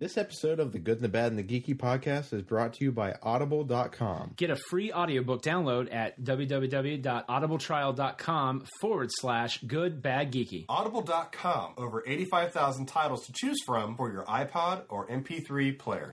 This episode of the Good and the Bad and the Geeky podcast is brought to you by Audible.com. Get a free audiobook download at www.audibletrial.com forward slash good bad geeky. Audible.com. Over 85,000 titles to choose from for your iPod or MP3 player.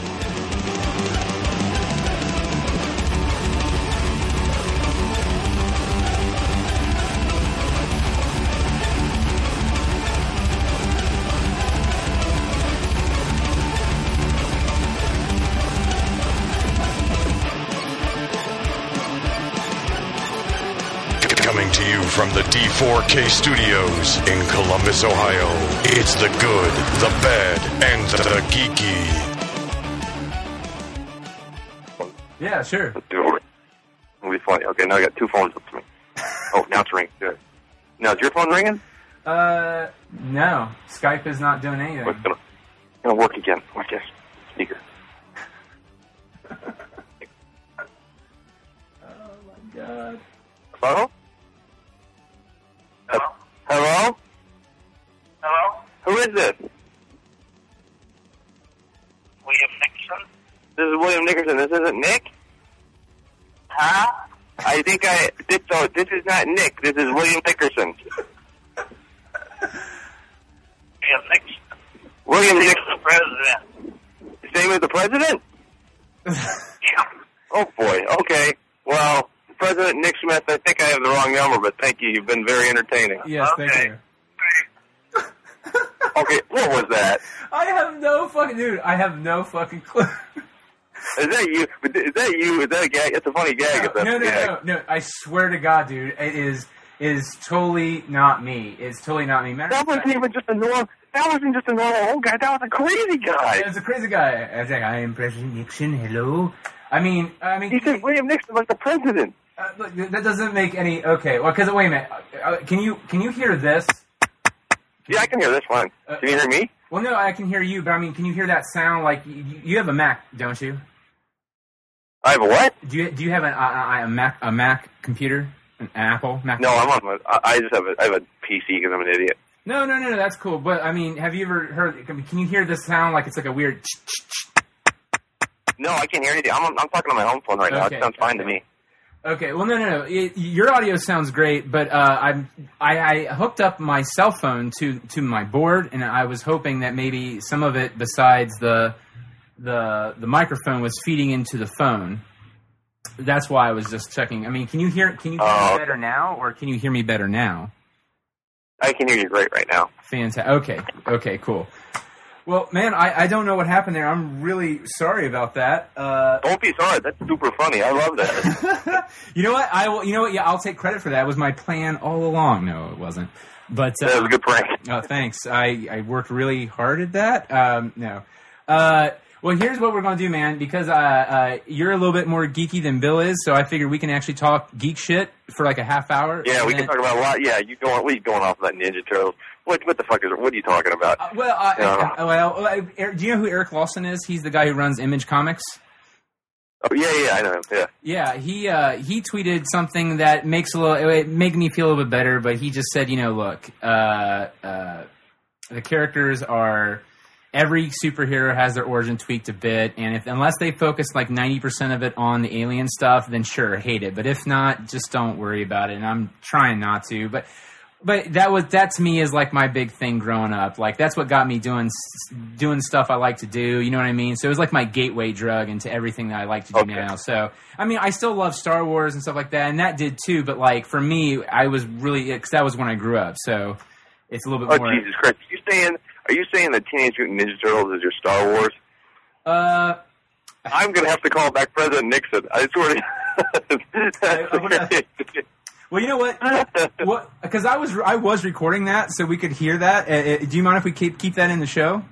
4K Studios in Columbus, Ohio. It's the good, the bad, and the geeky. Yeah, sure. Let's do It'll be funny. Okay, now I got two phones up to me. Oh, now it's ringing. Good. Now, is your phone ringing? Uh, no. Skype is not doing anything. It's gonna, gonna work again. I guess. Speaker. oh, my God. Hello? Hello? Hello? Who is this? William Nixon? This is William Dickerson. This isn't Nick? Huh? I think I this so this is not Nick. This is William Dickerson. William Nixon. William Dickerson. the president. Same as the president? Yeah. Oh boy. Okay. Well, President Nick Smith, I think I have the wrong number, but thank you. You've been very entertaining. Yes, thank you. Okay, what was that? I have no fucking dude. I have no fucking clue. Is that you? Is that you? Is that a gag? It's a funny gag. if no, no, gag. no, no. I swear to God, dude, it is is totally not me. It's totally not me. Matter That wasn't even just a normal. That wasn't just a normal old guy. That was a crazy guy. It was a crazy guy. I was like, I am President Nixon. Hello. I mean, I mean, He said William Nixon was the president. Uh, look, that doesn't make any. Okay, well, because wait a minute. Uh, uh, can you can you hear this? Yeah, I can hear this one. Uh, Can you hear me? Well, no, I can hear you, but I mean, can you hear that sound? Like you, you have a Mac, don't you? I have a what? Do you do you have an, a, a Mac a Mac computer, an Apple Mac? No, I'm on. My, I just have a. I have a PC because I'm an idiot. No, no, no, no, that's cool. But I mean, have you ever heard? Can you hear this sound like it's like a weird? No, I can't hear anything. I'm I'm talking on my home phone right now. It sounds fine to me. Okay, well, no, no, no. It, your audio sounds great, but uh, I'm I, I hooked up my cell phone to to my board, and I was hoping that maybe some of it, besides the the the microphone, was feeding into the phone. That's why I was just checking. I mean, can you hear can you hear Oh, me better now, or can you hear me better now? I can hear you great right now. Fantastic. Okay. Okay. Cool. Well, man, I, I don't know what happened there. I'm really sorry about that. Uh, Don't be sorry. That's super funny. I love that. you know what? I will. You know what? Yeah, I'll take credit for that. It was my plan all along. No, it wasn't. But uh, that was a good prank. Oh, thanks. I, I worked really hard at that. Um, no. Uh, well, here's what we're going to do, man. Because uh, uh, you're a little bit more geeky than Bill is, so I figured we can actually talk geek shit for like a half hour. Yeah, we then- can talk about a lot. Yeah, you going? What are you going off of that Ninja Turtles? What what the fuck is? What are you talking about? Uh, well, uh, uh, well, uh, do you know who Eric Lawson is? He's the guy who runs Image Comics. Oh yeah, yeah, I know. him. Yeah. Yeah, he uh, he tweeted something that makes a little it made me feel a little bit better. But he just said, you know, look, uh, uh, the characters are every superhero has their origin tweaked a bit, and if unless they focus like ninety percent of it on the alien stuff, then sure, hate it. But if not, just don't worry about it. And I'm trying not to, but. But that was that to me is like my big thing growing up. Like that's what got me doing doing stuff I like to do. You know what I mean? So it was like my gateway drug into everything that I like to do Okay. now. So I mean, I still love Star Wars and stuff like that, and that did too. But like for me, I was really because that was when I grew up. So it's a little bit Oh more. Jesus Christ! You saying? Are you saying that Teenage Mutant Ninja Turtles is your Star Wars? Uh, I'm gonna have to call back President Nixon. I swear to. I- I wanna- well, you know what? what? Because I was I was recording that, so we could hear that. Uh, uh, do you mind if we keep keep that in the show?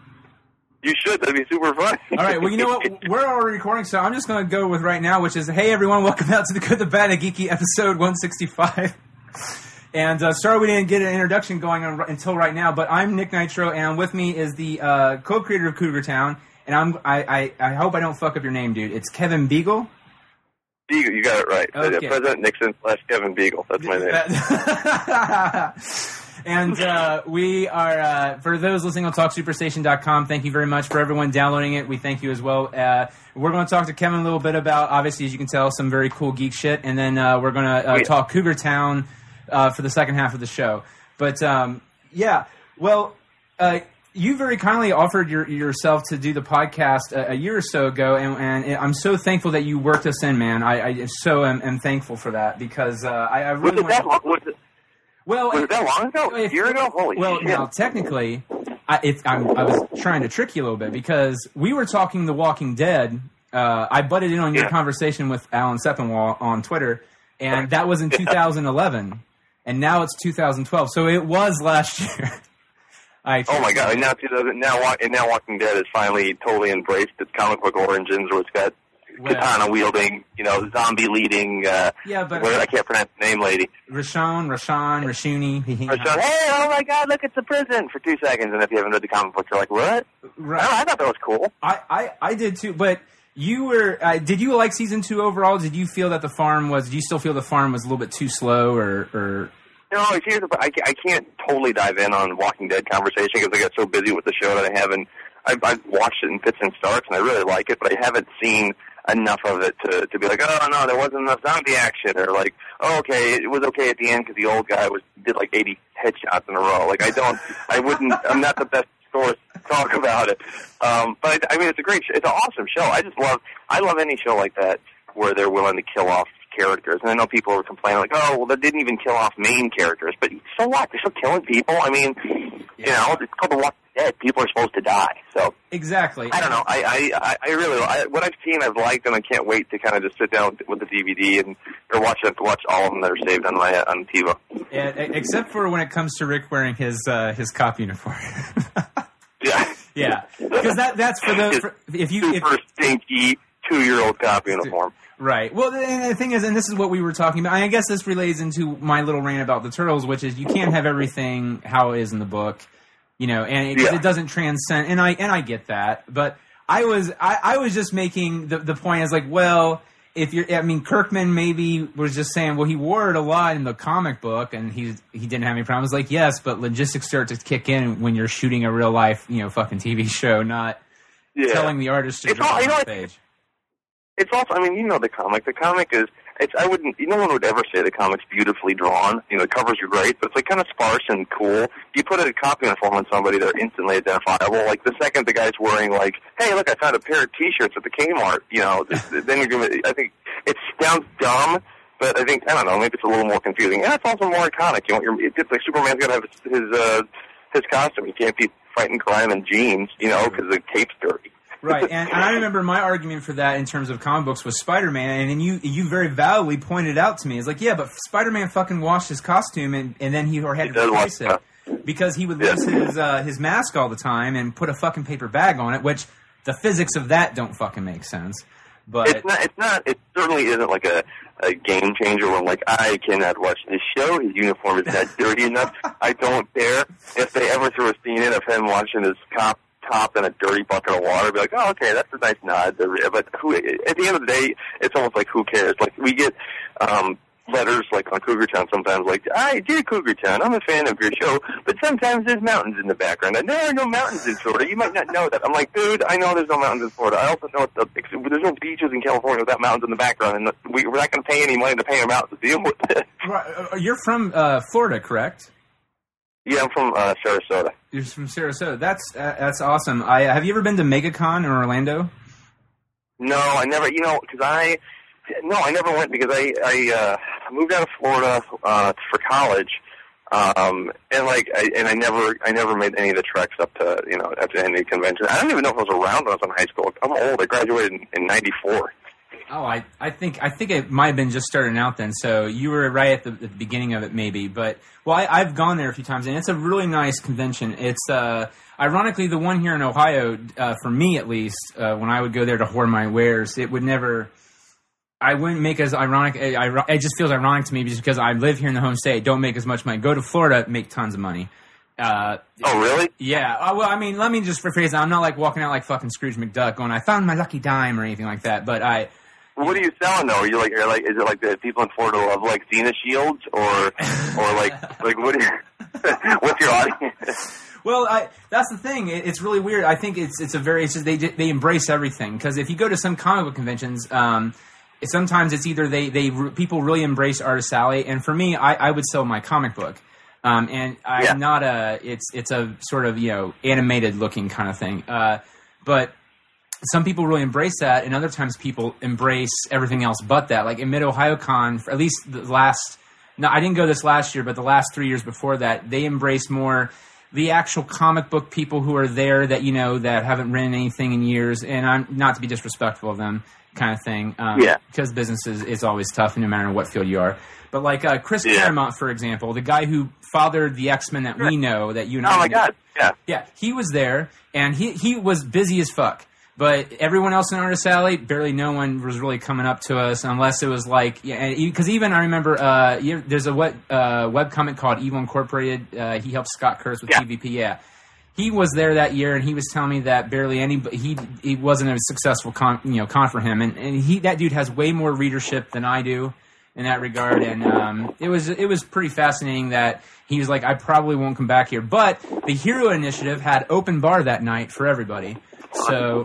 you should. That'd be super fun. All right. Well, you know what? We're already recording, so I'm just going to go with right now, which is, hey everyone, welcome out to the Good, the Bad, and Geeky episode 165. And uh, sorry we didn't get an introduction going on, until right now, but I'm Nick Nitro, and with me is the uh, co-creator of Cougar Town, and I'm I, I, I hope I don't fuck up your name, dude. It's Kevin Biegel. Biegel, you got it right. Okay. President Nixon slash Kevin Biegel. That's my name. and uh, we are, uh, for those listening on TalkSuperstation.com, thank you very much for everyone downloading it. We thank you as well. Uh, we're going to talk to Kevin a little bit about, obviously, as you can tell, some very cool geek shit. And then uh, we're going to uh, talk Cougar Town uh, for the second half of the show. But um, yeah, well, uh, you very kindly offered your, yourself to do the podcast a, a year or so ago, and, and I'm so thankful that you worked us in, man. I, I so am, am thankful for that because uh, I, I Was really it that long? Was it, Well, was it that long ago? A year ago? Holy well, shit! now technically, I, if I'm, I was trying to trick you a little bit because we were talking The Walking Dead. Uh, I butted in on your Yeah. conversation with Alan Sepinwall on Twitter, and that was in 2011, and now it's 2012. So it was last year. I Oh my god! And now, 2000, now, and now Walking Dead has finally totally embraced its comic book origins, where it's got Well, katana wielding, you know, zombie leading. Uh, yeah, but what- I can't pronounce the name, lady. Rashawn, Rashawn, Rashuni. So, hey, oh my god, look, it's a prison for two seconds, and if you haven't read the comic book, you're like, what? Right. Oh, I thought that was cool. I, I, I did too, but you were. Uh, did you like season two overall? Did you feel that the farm was? Do you still feel the farm was a little bit too slow, or, or No, here's the, I, I can't totally dive in on Walking Dead conversation because I got so busy with the show that I haven't. I've, I've watched it in fits and starts, and I really like it, but I haven't seen enough of it to to be like, oh no, there wasn't enough zombie action, or like, oh okay, it was okay at the end because the old guy was did like 80 headshots in a row. Like I don't, I wouldn't, I'm not the best source talk about it. Um, but I, I mean, it's a great, show. it's an awesome show. I just love, I love any show like that where they're willing to kill off characters. And I know people are complaining like, oh, well, they didn't even kill off main characters. But so what? They're still killing people. I mean, you know, it's called The Walking Dead. People are supposed to die. So exactly? I don't know. I I, I- really I, what I've seen, I've liked, and I can't wait to kind of just sit down with the DVD and or watch it, watch all of them that are saved on my on TiVo. Yeah, except for when it comes to Rick wearing his uh, his cop uniform. Yeah, yeah, because that that's for the for, if you if, super stinky two year old cop uniform. right. Well, the, the thing is, and this is what we were talking about. I guess this relates into my little rant about the turtles, which is you can't have everything how it is in the book, you know, and it, Yeah. it doesn't transcend. And I and I get that, but I was I, I was just making the the point is like, well. If you're, I mean, Kirkman maybe was just saying, well, he wore it a lot in the comic book, and he he didn't have any problems. Like, yes, but logistics start to kick in when you're shooting a real life, you know, fucking TV show, not Yeah, telling the artist to It's draw all- you on know, stage. it's also. I mean, you know the comic. The comic is. It's. I wouldn't. No one would ever say the comic's beautifully drawn. You know, the covers are great, but it's like kind of sparse and cool. You put a copy uniform on somebody, they're instantly identifiable. Like the second the guy's wearing, like, hey, look, I found a pair of T-shirts at the Kmart. You know, then you're gonna. I think it sounds dumb. But I think I don't know. Maybe it's a little more confusing, and it's also more iconic. You know, you're, it's like Superman's got to have his his, uh, his costume. He can't be fighting crime in jeans, you know, because the cape's dirty. Right, and, and I remember my argument for that in terms of comic books was Spider Man, and you you very validly pointed out to me, it's like, yeah, but Spider Man fucking washed his costume, and, and then he or had He to replace it because he would Yeah. lose his uh, his mask all the time and put a fucking paper bag on it, which the physics of that don't fucking make sense. But It's not. It's not. It certainly isn't like a, a game changer. Where I'm like, I cannot watch this show. His uniform is not dirty enough. I don't care if they ever threw a scene in of him watching his cop top in a dirty bucket of water. Be like, oh, okay, that's a nice nod. But who? At the end of the day, it's almost like who cares? Like we get. um letters like on Cougar Town sometimes like, I dear Cougar Town, I'm a fan of your show, but sometimes there's mountains in the background. And there are no mountains in Florida. You might not know that. I'm like, dude, I know there's no mountains in Florida. I also know the, there's no beaches in California without mountains in the background, and we, we're not going to pay any money to pay them out to deal with it. Right, uh, you're from uh, Florida, correct? Yeah, I'm from uh, Sarasota. You're from Sarasota. That's uh, that's awesome. I have you ever been to MegaCon in Orlando? No, I never. You know, because I no, I never went because I I uh, moved out of Florida uh, for college, um, and like I, and I never I never made any of the treks up to you know up to any convention. I don't even know if I was around when I was in high school. I'm old. I graduated in, in '94. Oh, I, I think I think it might have been just starting out then. So you were right at the, at the beginning of it, maybe. But well, I, I've gone there a few times, and it's a really nice convention. It's uh, ironically the one here in Ohio, uh, for me at least. Uh, when I would go there to hoard my wares, it would never. I wouldn't make as ironic. I- It just feels ironic to me just because I live here in the home state, don't make as much money. Go to Florida, make tons of money. Uh, Oh, really? yeah. Uh, well, I mean, let me just rephrase. that. I'm not like walking out like fucking Scrooge McDuck, going, "I found my lucky dime" or anything like that. But I, What are you selling though? Are you like, are like, is it like the people in Florida love like Xena shields, or, or like, like what? Are you, what's your audience? Well, I, that's the thing. It, it's really weird. I think it's it's a very it's just, they they embrace everything because if you go to some comic book conventions, um, sometimes it's either they they people really embrace Artist Alley, and for me, I, I would sell my comic book, um, and I'm Yeah. not a it's it's a sort of you know animated looking kind of thing, uh, but some people really embrace that, and other times people embrace everything else but that. Like in Mid Ohio Con, for at least the last. No, I didn't go this last year, but the last three years before that, they embrace more the actual comic book people who are there that you know that haven't written anything in years. And I'm not to be disrespectful of them, kind of thing. Um, Yeah. Because business is, is always tough, no matter what field you are. But like uh, Chris Yeah. Claremont, for example, the guy who fathered the X Men that we know, that you and I Oh my know- god, yeah. yeah, he was there, and he he was busy as fuck. But everyone else in Artist Alley, barely no one was really coming up to us unless it was like, yeah, because even I remember uh, there's a web uh, web comic called Evil Incorporated. Uh, he helped Scott Kurtz with Yeah. PvP. Yeah, he was there that year, and he was telling me that barely any he he wasn't a successful con you know con for him, and, and he that dude has way more readership than I do in that regard, and um, it was it was pretty fascinating that he was like, I probably won't come back here, but the Hero Initiative had open bar that night for everybody, so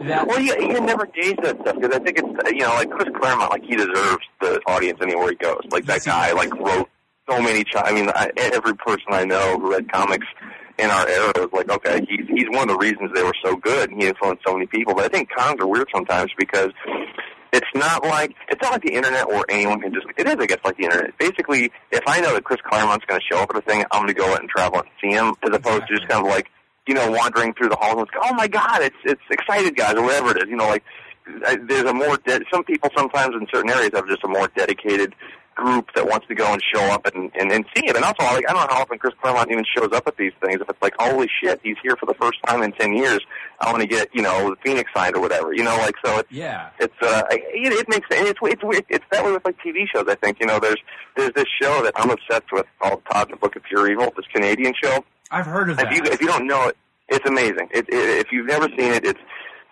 that well, you, you never gauge that stuff because I think it's you know like Chris Claremont, like he deserves the audience anywhere he goes. Like that guy, like wrote so many. Ch- I mean, I, every person I know who read comics in our era was like, okay, he's he's one of the reasons they were so good, and he influenced so many people. But I think cons are weird sometimes because it's not like it's not like the internet where anyone can just. It is, I guess, like the internet. Basically, if I know that Chris Claremont's going to show up at a thing, I'm going to go out and travel and see him, as opposed to just kind of like you know wandering through the halls and go, oh my god, it's it's excited guys or whatever it is. You know, like I, there's a more de- some people sometimes in certain areas have just a more dedicated group that wants to go and show up and, and, and see it. And also, like, I don't know how often Chris Claremont even shows up at these things. If it's like, holy shit, he's here for the first time in 10 years. I want to get, you know, the Phoenix signed or whatever. You know, like, so it's, yeah. it's, uh, it, it makes, and it's, it's, weird. it's that way with like TV shows, I think. You know, there's, there's this show that I'm obsessed with called Todd the Book of Pure Evil, this Canadian show. I've heard of If that. you if you don't know it, it's amazing. It, it, if you've never seen it, it's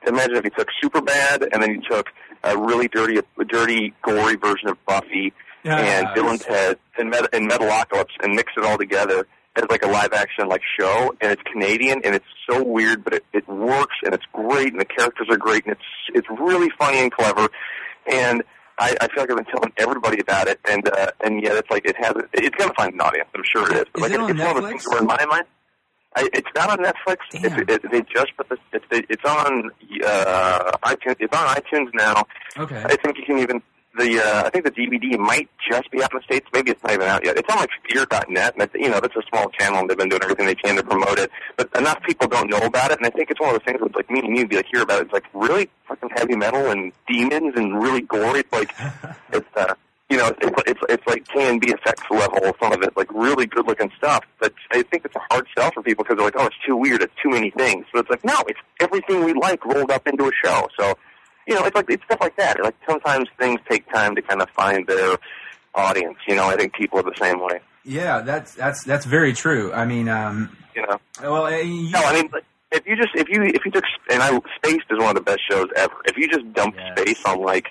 imagine if you took Superbad and then you took a really dirty, a dirty, gory version of Buffy Yeah. and and Ted and, Met- and Metalocalypse and mix it all together as like a live action like show. And it's Canadian and it's so weird, but it, it works and it's great and the characters are great and it's it's really funny and clever. And I, I feel like I've been telling everybody about it, and uh, and yet it's like it has it's gonna find an audience. I'm sure it is. But Is like it it's one of the Netflix? things where in my mind, I, it's not on Netflix. Damn. It's, it, they just put this. It's, it's on uh, iTunes. It's on iTunes now. okay. I think you can even the. Uh, I think the DVD might just be out in the states. Maybe it's not even out yet. It's on like Fear.net, and it's, you know that's a small channel, and they've been doing everything they can to promote it. But enough people don't know about it, and I think it's one of those things where it's like me and you be like hear about it. It's like really fucking heavy metal and demons and really gory. It's like it's. uh you know, it's it's it's like can be effects level. Some of it like really good looking stuff. But I think it's a hard sell for people because they're like, oh, it's too weird. It's too many things. But it's like, no, it's everything we like rolled up into a show. So, you know, it's like it's stuff like that. Like sometimes things take time to kind of find their audience. You know, I think people are the same way. Yeah, that's that's that's very true. I mean, um, You know, well, uh, you, no, I mean. If you just if you if you took and I Spaced is one of the best shows ever. If you just dumped Yes. Spaced on like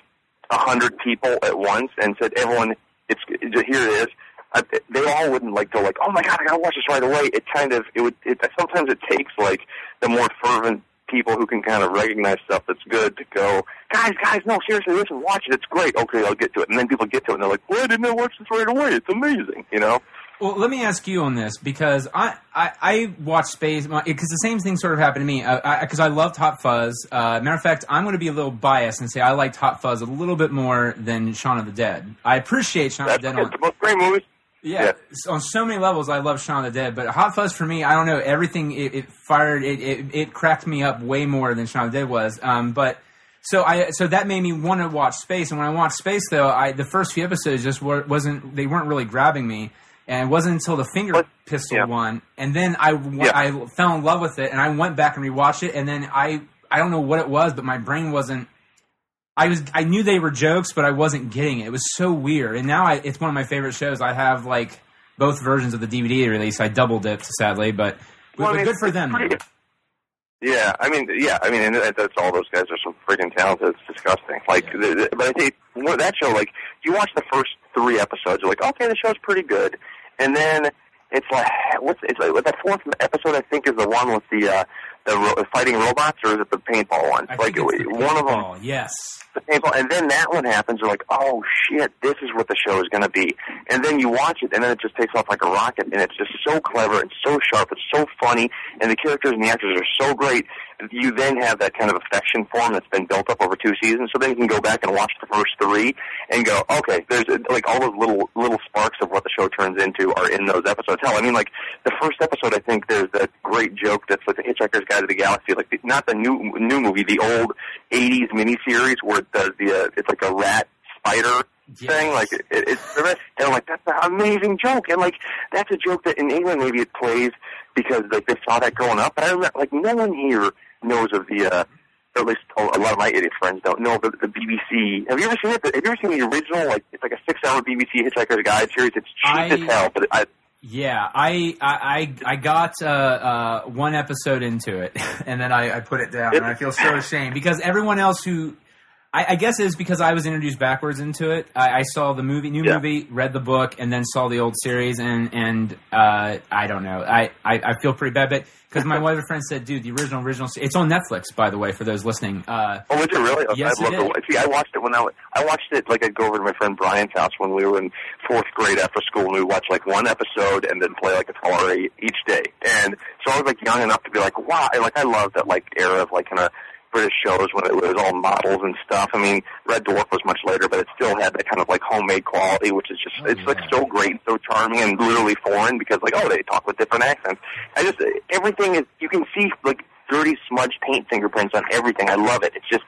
a hundred people at once and said everyone it's here it is, I, they all wouldn't like go like oh my god I gotta watch this right away. It kind of it would it, sometimes it takes like the more fervent people who can kind of recognize stuff that's good to go guys guys no seriously listen watch it. It's great. Okay I'll get to it. And then people get to it and they're like why didn't I watch this right away? It's amazing you know? Well, let me ask you on this because I I, I watch Spaced because the same thing sort of happened to me. Because I, 'cause I loved Hot Fuzz. Uh, matter of fact, I'm going to be a little biased and say I liked Hot Fuzz a little bit more than Shaun of the Dead. I appreciate Shaun of the Dead. it's On, both great movies yeah, Yeah. on so many levels, I love Shaun of the Dead. But Hot Fuzz for me, I don't know everything. It, it fired. It, it it cracked me up way more than Shaun of the Dead was. Um, but. So I so that made me want to watch Spaced, and when I watched Spaced, though, I the first few episodes just wasn't they weren't really grabbing me, and it wasn't until the finger What? pistol Yeah. one, and then I Yeah. I fell in love with it, and I went back and rewatched it, and then I I don't know what it was, but my brain wasn't I was I knew they were jokes, but I wasn't getting it. It was so weird, and now I, it's one of my favorite shows. I have like both versions of the DVD release. I double dipped, sadly, but, Well, I but mean, good for them. pretty- Yeah, I mean, yeah, I mean, and that's all those guys are so freaking talented. It's disgusting. Like, the, the, but I think well, that show, like, you watch the first three episodes, you're like, okay, the show's pretty good, and then it's like, what's it's like the fourth episode? I think is the one with the uh, the ro- fighting robots, or is it the paintball one? I like, the one of them Yes. the paintball, and then that one happens. You're like, oh shit, this is what the show is going to be. And then you watch it, and then it just takes off like a rocket, and it's just so clever and so sharp. It's so funny, and the characters and the actors are so great. You then have that kind of affection for 'em that's been built up over two seasons. So then you can go back and watch the first three and go, okay, there's like all those little little sparks of what the show turns into are in those episodes. Hell, I mean, like the first episode, I think there's that great joke that's like the Hitchhiker's Guide to the Galaxy, like the, not the new new movie, the old '80s miniseries where it does the uh, it's like a rat spider Yes. thing. Like it, it's and I'm like that's an amazing joke, and like that's a joke that in England maybe it plays because like they saw that growing up. But I remember like no one here knows of the. uh or at least a a lot of my idiot friends don't know the, the BBC. Have you ever seen it? Have you ever seen the original? Like it's like a six-hour BBC Hitchhiker's Guide series. It's cheap I- as hell, but I, Yeah, I I I I got uh, uh, one episode into it, and then I, I put it down, and I feel so ashamed because everyone else who. I, I guess it's because I was introduced backwards into it. I, I saw the movie, new Yeah. movie, read the book, and then saw the old series, and and uh, I don't know. I, I, I feel pretty bad, but because my wife and friend said, "Dude, the original original, it's on Netflix, by the way, for those listening." Uh, Oh, is it really? Okay, Yes, I'd love it to is. See, I watched it when I was, I watched it like I'd go over to my friend Brian's house when we were in fourth grade after school, and we would watch like one episode and then play like a caller each day. And so I was like young enough to be like, wow, like I love that like era of like kind of British shows when it was all models and stuff. I mean, Red Dwarf was much later, but it still had that kind of like homemade quality, which is just Oh, it's like so great, and so charming, and literally foreign because like oh they talk with different accents. I just everything is you can see like dirty smudged paint fingerprints on everything. I love it. It's just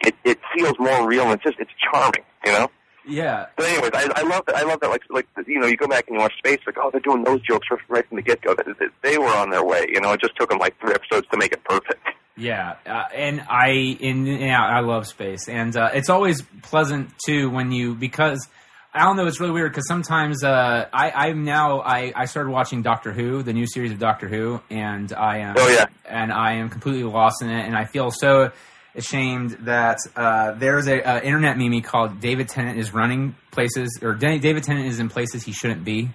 it it feels more real and it's just it's charming, you know. yeah, But anyways, I, I love that. I love that. Like, like you know, you go back and you watch Spaced. Like, oh, they're doing those jokes right, right from the get go. They, they were on their way. You know, it just took them like three episodes to make it perfect. Yeah, uh, and I in yeah, I love Spaced, and uh, it's always pleasant too when you because I don't know it's really weird because sometimes uh, I I'm now I I started watching Doctor Who the new series of Doctor Who and I am Oh, yeah. and I am completely lost in it and I feel so ashamed that uh, there's a uh, internet meme called David Tennant is running places or David Tennant is in places he shouldn't be.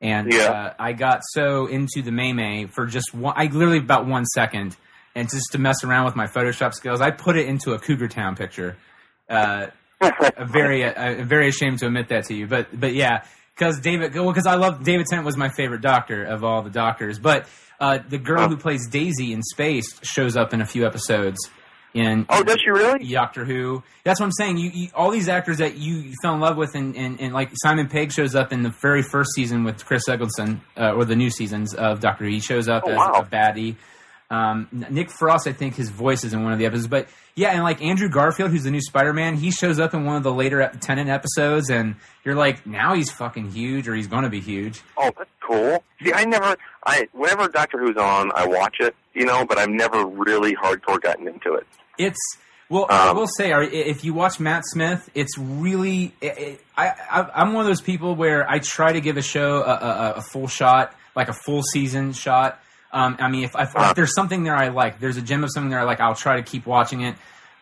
And Yeah. uh, I got so into the Maymay for just one, I literally about one second, and just to mess around with my Photoshop skills, I put it into a Cougar Town picture. Uh, a very, uh, very ashamed to admit that to you, but but yeah, because David, well, because I love David Tennant was my favorite doctor of all the doctors, but uh, the girl who plays Daisy in Spaced shows up in a few episodes. In oh, does she really? Doctor Who. That's what I'm saying. You, you all these actors that you, you fell in love with, and, and, and like Simon Pegg shows up in the very first season with Chris Eccleston, uh, or the new seasons of Doctor Who. He shows up Oh, as wow. a baddie. Um, Nick Frost, I think his voice is in one of the episodes, but yeah, and like Andrew Garfield, who's the new Spider-Man, he shows up in one of the later Tennant episodes, and you're like, now he's fucking huge, or he's going to be huge. Oh, that's cool. See, I never, I whenever Doctor Who's on, I watch it. You know, but I've never really hardcore gotten into it. It's well, I Um, will say, if you watch Matt Smith, it's really. It, it, I, I I'm one of those people where I try to give a show a, a, a full shot, like a full season shot. Um, I mean, if, if, if there's something there I like, there's a gem of something there I like, I'll try to keep watching it.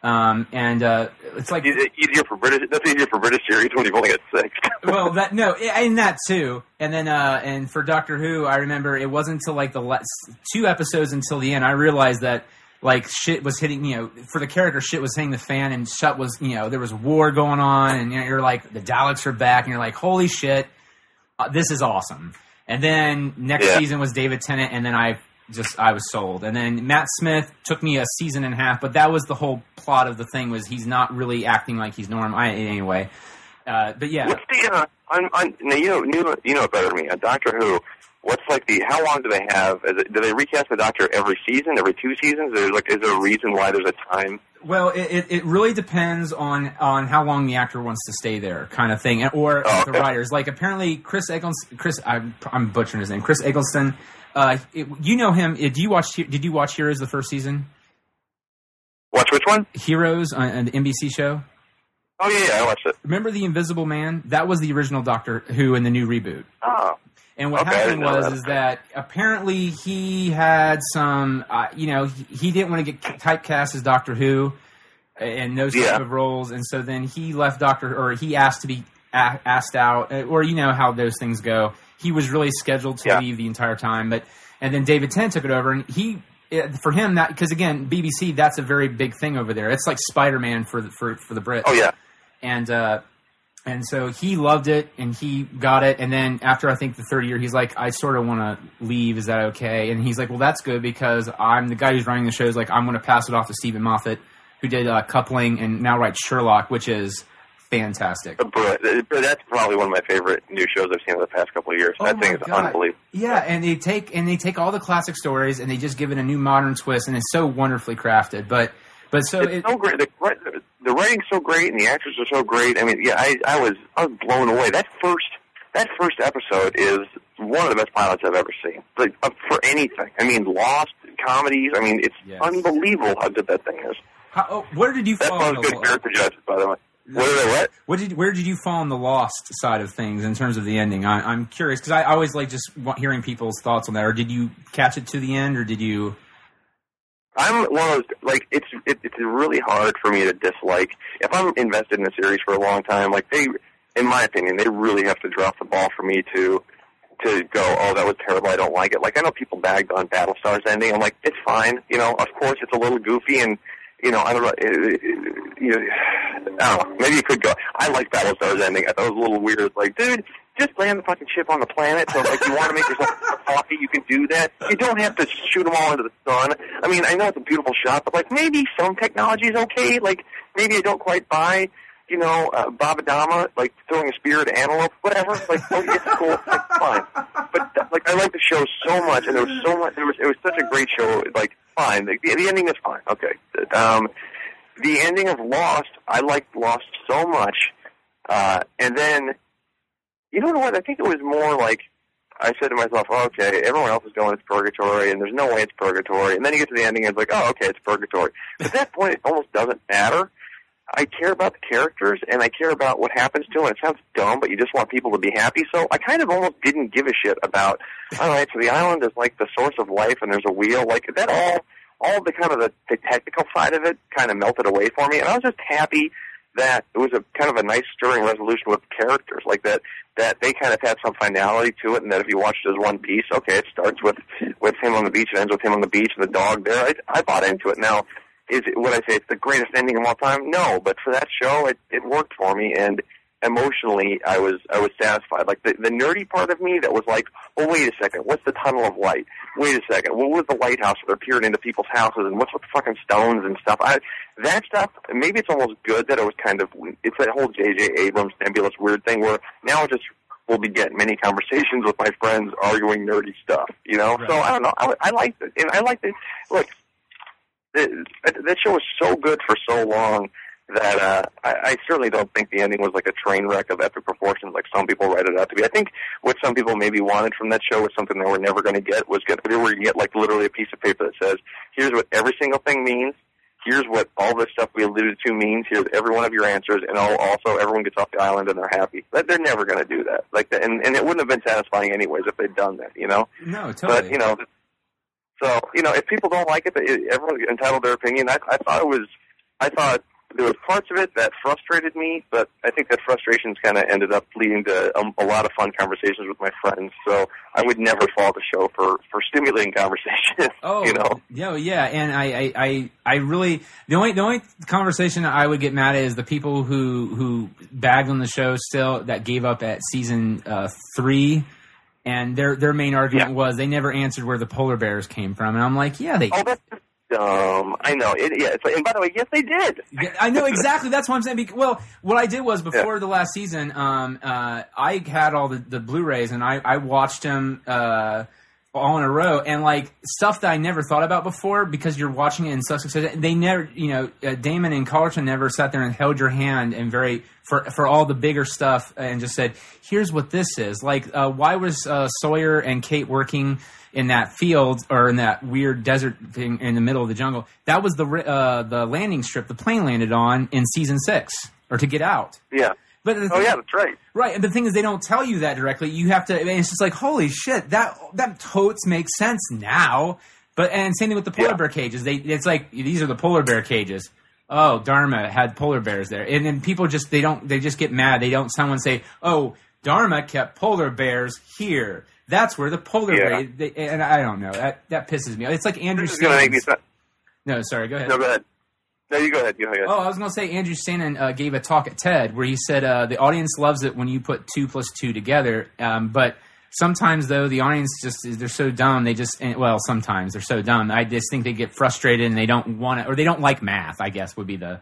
Um, and uh, it's like Easier for British. That's easier for British series when you've only got six. well, that no, and that too. And then, uh, and for Doctor Who, I remember it wasn't until like the last two episodes until the end I realized that like shit was hitting. You know, for the character, shit was hitting the fan, and shit was you know there was war going on, and you know, you're like the Daleks are back, and you're like, holy shit, uh, this is awesome. And then next Yeah. season was David Tennant, and then I just I was sold. And then Matt Smith took me a season and a half, but that was the whole plot of the thing was he's not really acting like he's normal. I, anyway, uh, but yeah. What's the? Uh, on, on, now you know, you know, you know it better than me. On Doctor Who, what's like the? How long do they have? Is it, do they recast the Doctor every season, every two seasons? There's like, is there a reason why there's a time? Well, it, it, it really depends on on how long the actor wants to stay there, kind of thing, or Oh, the okay. writers. Like apparently, Chris Eggleston, Chris, I'm, I'm butchering his name. Chris Eggleston. Uh, it, you know him. uh, Do you watch? Did you watch Heroes the first season? Watch which one? Heroes on, on the NBC show. Oh yeah, yeah, I watched it. Remember the Invisible Man? That was the original Doctor Who in the new reboot. Oh, And what Okay, happened was that. is that apparently he had some, uh, you know, he, he didn't want to get typecast as Doctor Who and those Yeah. type of roles, and so then he left Doctor, or he asked to be a- asked out, uh, or you know how those things go. He was really scheduled to Yeah. leave the entire time, but and then David Tennant took it over, and he. For him, that because again, BBC, that's a very big thing over there. It's like Spider Man for the, for for the Brits oh yeah. and uh, and so he loved it and he got it and then after i think the third year he's like i sort of want to leave is that okay and he's like well that's good because i'm the guy who's running the show is like i'm going to pass it off to steven moffat who did uh, coupling and now writes sherlock which is fantastic but, Brit. That's probably one of my favorite new shows I've seen in the past couple of years. Oh that thing is God. unbelievable. yeah and they take and they take all the classic stories and they just give it a new modern twist and it's so wonderfully crafted but but so It's it, so great. The, the writing's so great, and the actors are so great. I mean, yeah, I, I was I was blown away. That first that first episode is one of the best pilots I've ever seen. Like uh, for anything. I mean, Lost comedies. I mean, it's Yes. unbelievable how good that thing is. how, oh, where did you That's fall I was the good character judges, by the way. What did I what? What did where did you fall on the Lost side of things in terms of the ending? I, I'm curious because I always like just hearing people's thoughts on that. Or did you catch it to the end, or did you? I'm one of those like it's it, it's really hard for me to dislike if I'm invested in a series for a long time. Like they, in my opinion, they really have to drop the ball for me to to go. Oh, that was terrible. I don't like it. Like I know people bagged on Battlestar's ending. I'm like, it's fine. You know, of course it's a little goofy and. You know, I don't know. It, it, you know. Maybe you could go. I like Battlestar's ending. I thought it was a little weird. Like, dude, just land the fucking ship on the planet. So, like, you want to make yourself coffee, you can do that. You don't have to shoot them all into the sun. I mean, I know it's a beautiful shot, but like, maybe some technology is okay. Like, maybe I don't quite buy, you know, uh, Babadama, like throwing a spear at antelope, whatever. Like, oh, it's cool, like, fine. But like, I like the show so much, and there was so much. There was it was such a great show. Like, fine. The, the ending is fine. Okay. Um, the ending of Lost, I liked Lost so much, uh, and then you know what? I think it was more like I said to myself, oh, okay, everyone else is going it's purgatory, and there's no way it's purgatory. And then you get to the ending, and it's like, oh, okay, it's purgatory. But at that point, it almost doesn't matter. I care about the characters, and I care about what happens to them. It sounds dumb, but you just want people to be happy. So I kind of almost didn't give a shit about. All right, so the island is like the source of life, and there's a wheel. Like that all, all the kind of the, the technical side of it kind of melted away for me, and I was just happy that it was a kind of a nice stirring resolution with characters like that that they kind of had some finality to it and that if you watched as one piece okay it starts with with him on the beach and ends with him on the beach and the dog there i i bought into it. Now is it, would i say it's the greatest ending of all time? No but for that show it it worked for me and emotionally i was i was satisfied. Like the the nerdy part of me that was like well wait a second what's the tunnel of light? Wait a second what was the lighthouse that peering into people's houses and what's with the fucking stones and stuff? I that stuff maybe it's almost good that it was kind of it's that whole jj abrams nebulous weird thing where now it just will be getting many conversations with my friends arguing nerdy stuff you know? So i don't know i, I liked it and i liked it. Look the, that show was so good for so long that uh, I, I certainly don't think the ending was like a train wreck of epic proportions like some people write it out to be. I think what some people maybe wanted from that show was something they were never going to get was get they were going to get like literally a piece of paper that says here's what every single thing means. Here's what all this stuff we alluded to means. Here's every one of your answers, and al- also everyone gets off the island and they're happy. But they're never going to do that. Like, that, and and it wouldn't have been satisfying anyways if they'd done that. You know. No, totally. But you know, so you know, if people don't like it, everyone's entitled to their opinion. I, I thought it was, I thought there was parts of it that frustrated me, but I think that frustrations kind of ended up leading to a, a lot of fun conversations with my friends. So I would never fault the show for for stimulating conversation. Oh, you know, yeah, yeah, and I, I, I, I really the only the only conversation I would get mad at is the people who who bagged on the show still that gave up at season uh, three, and their their main argument Yeah. was they never answered where the polar bears came from, and I'm like, yeah, they. oh, that's dumb. I know. It, yeah. It's like, and by the way, yes, they did. Yeah, I know exactly. That's what I'm saying. Because, well, what I did was before the last season, um, uh, I had all the, the Blu-rays and I, I watched them uh, all in a row, and like stuff that I never thought about before because you're watching it in such succession. They never, you know, uh, Damon and Carlton never sat there and held your hand and very for for all the bigger stuff and just said, "Here's what this is." Like, uh, why was uh, Sawyer and Kate working? In that field or in that weird desert thing in the middle of the jungle, that was the uh, the landing strip the plane landed on in season six, or to get out. Yeah. But the Oh thing- yeah, that's right. Right, and the thing is, they don't tell you that directly. You have to. it's just like, holy shit, that that totes makes sense now. But and same thing with the polar Yeah. bear cages. They it's like these are the polar bear cages. Oh, Dharma had polar bears there, and then people just they don't they just get mad. They don't someone say, oh, Dharma kept polar bears here. That's where the polar Yeah. bear. They, and I don't know that that pisses me. off. It's like Andrew. This is gonna make me. Sad. No, sorry, go ahead. No, go ahead. No, you go ahead. You go ahead. Oh, I was going to say Andrew Stanton uh, gave a talk at TED where he said uh, the audience loves it when you put two plus two together, um, but sometimes though the audience just they're so dumb they just well sometimes they're so dumb I just think they get frustrated and they don't want to or they don't like math I guess would be the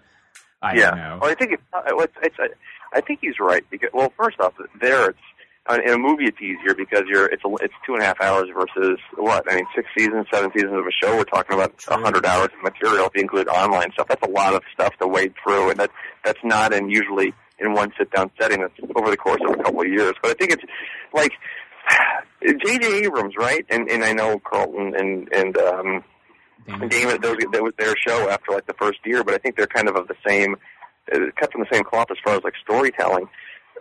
I yeah. don't know Well, I think it's, it's, it's I think he's right because well, first off, there it's in a movie it's easier because you're it's a, it's two and a half hours versus what I mean six seasons, seven seasons of a show. We're talking about a hundred hours of material if you include online stuff. That's a lot of stuff to wade through, and that that's not in usually in one sit down setting. That's over the course of a couple of years. But I think it's like J.J. Abrams, right? And and I know Carlton and and um, Damn. Damon, those, that was their show after like the first year, but I think they're kind of of the same, uh, cut from the same cloth as far as like storytelling.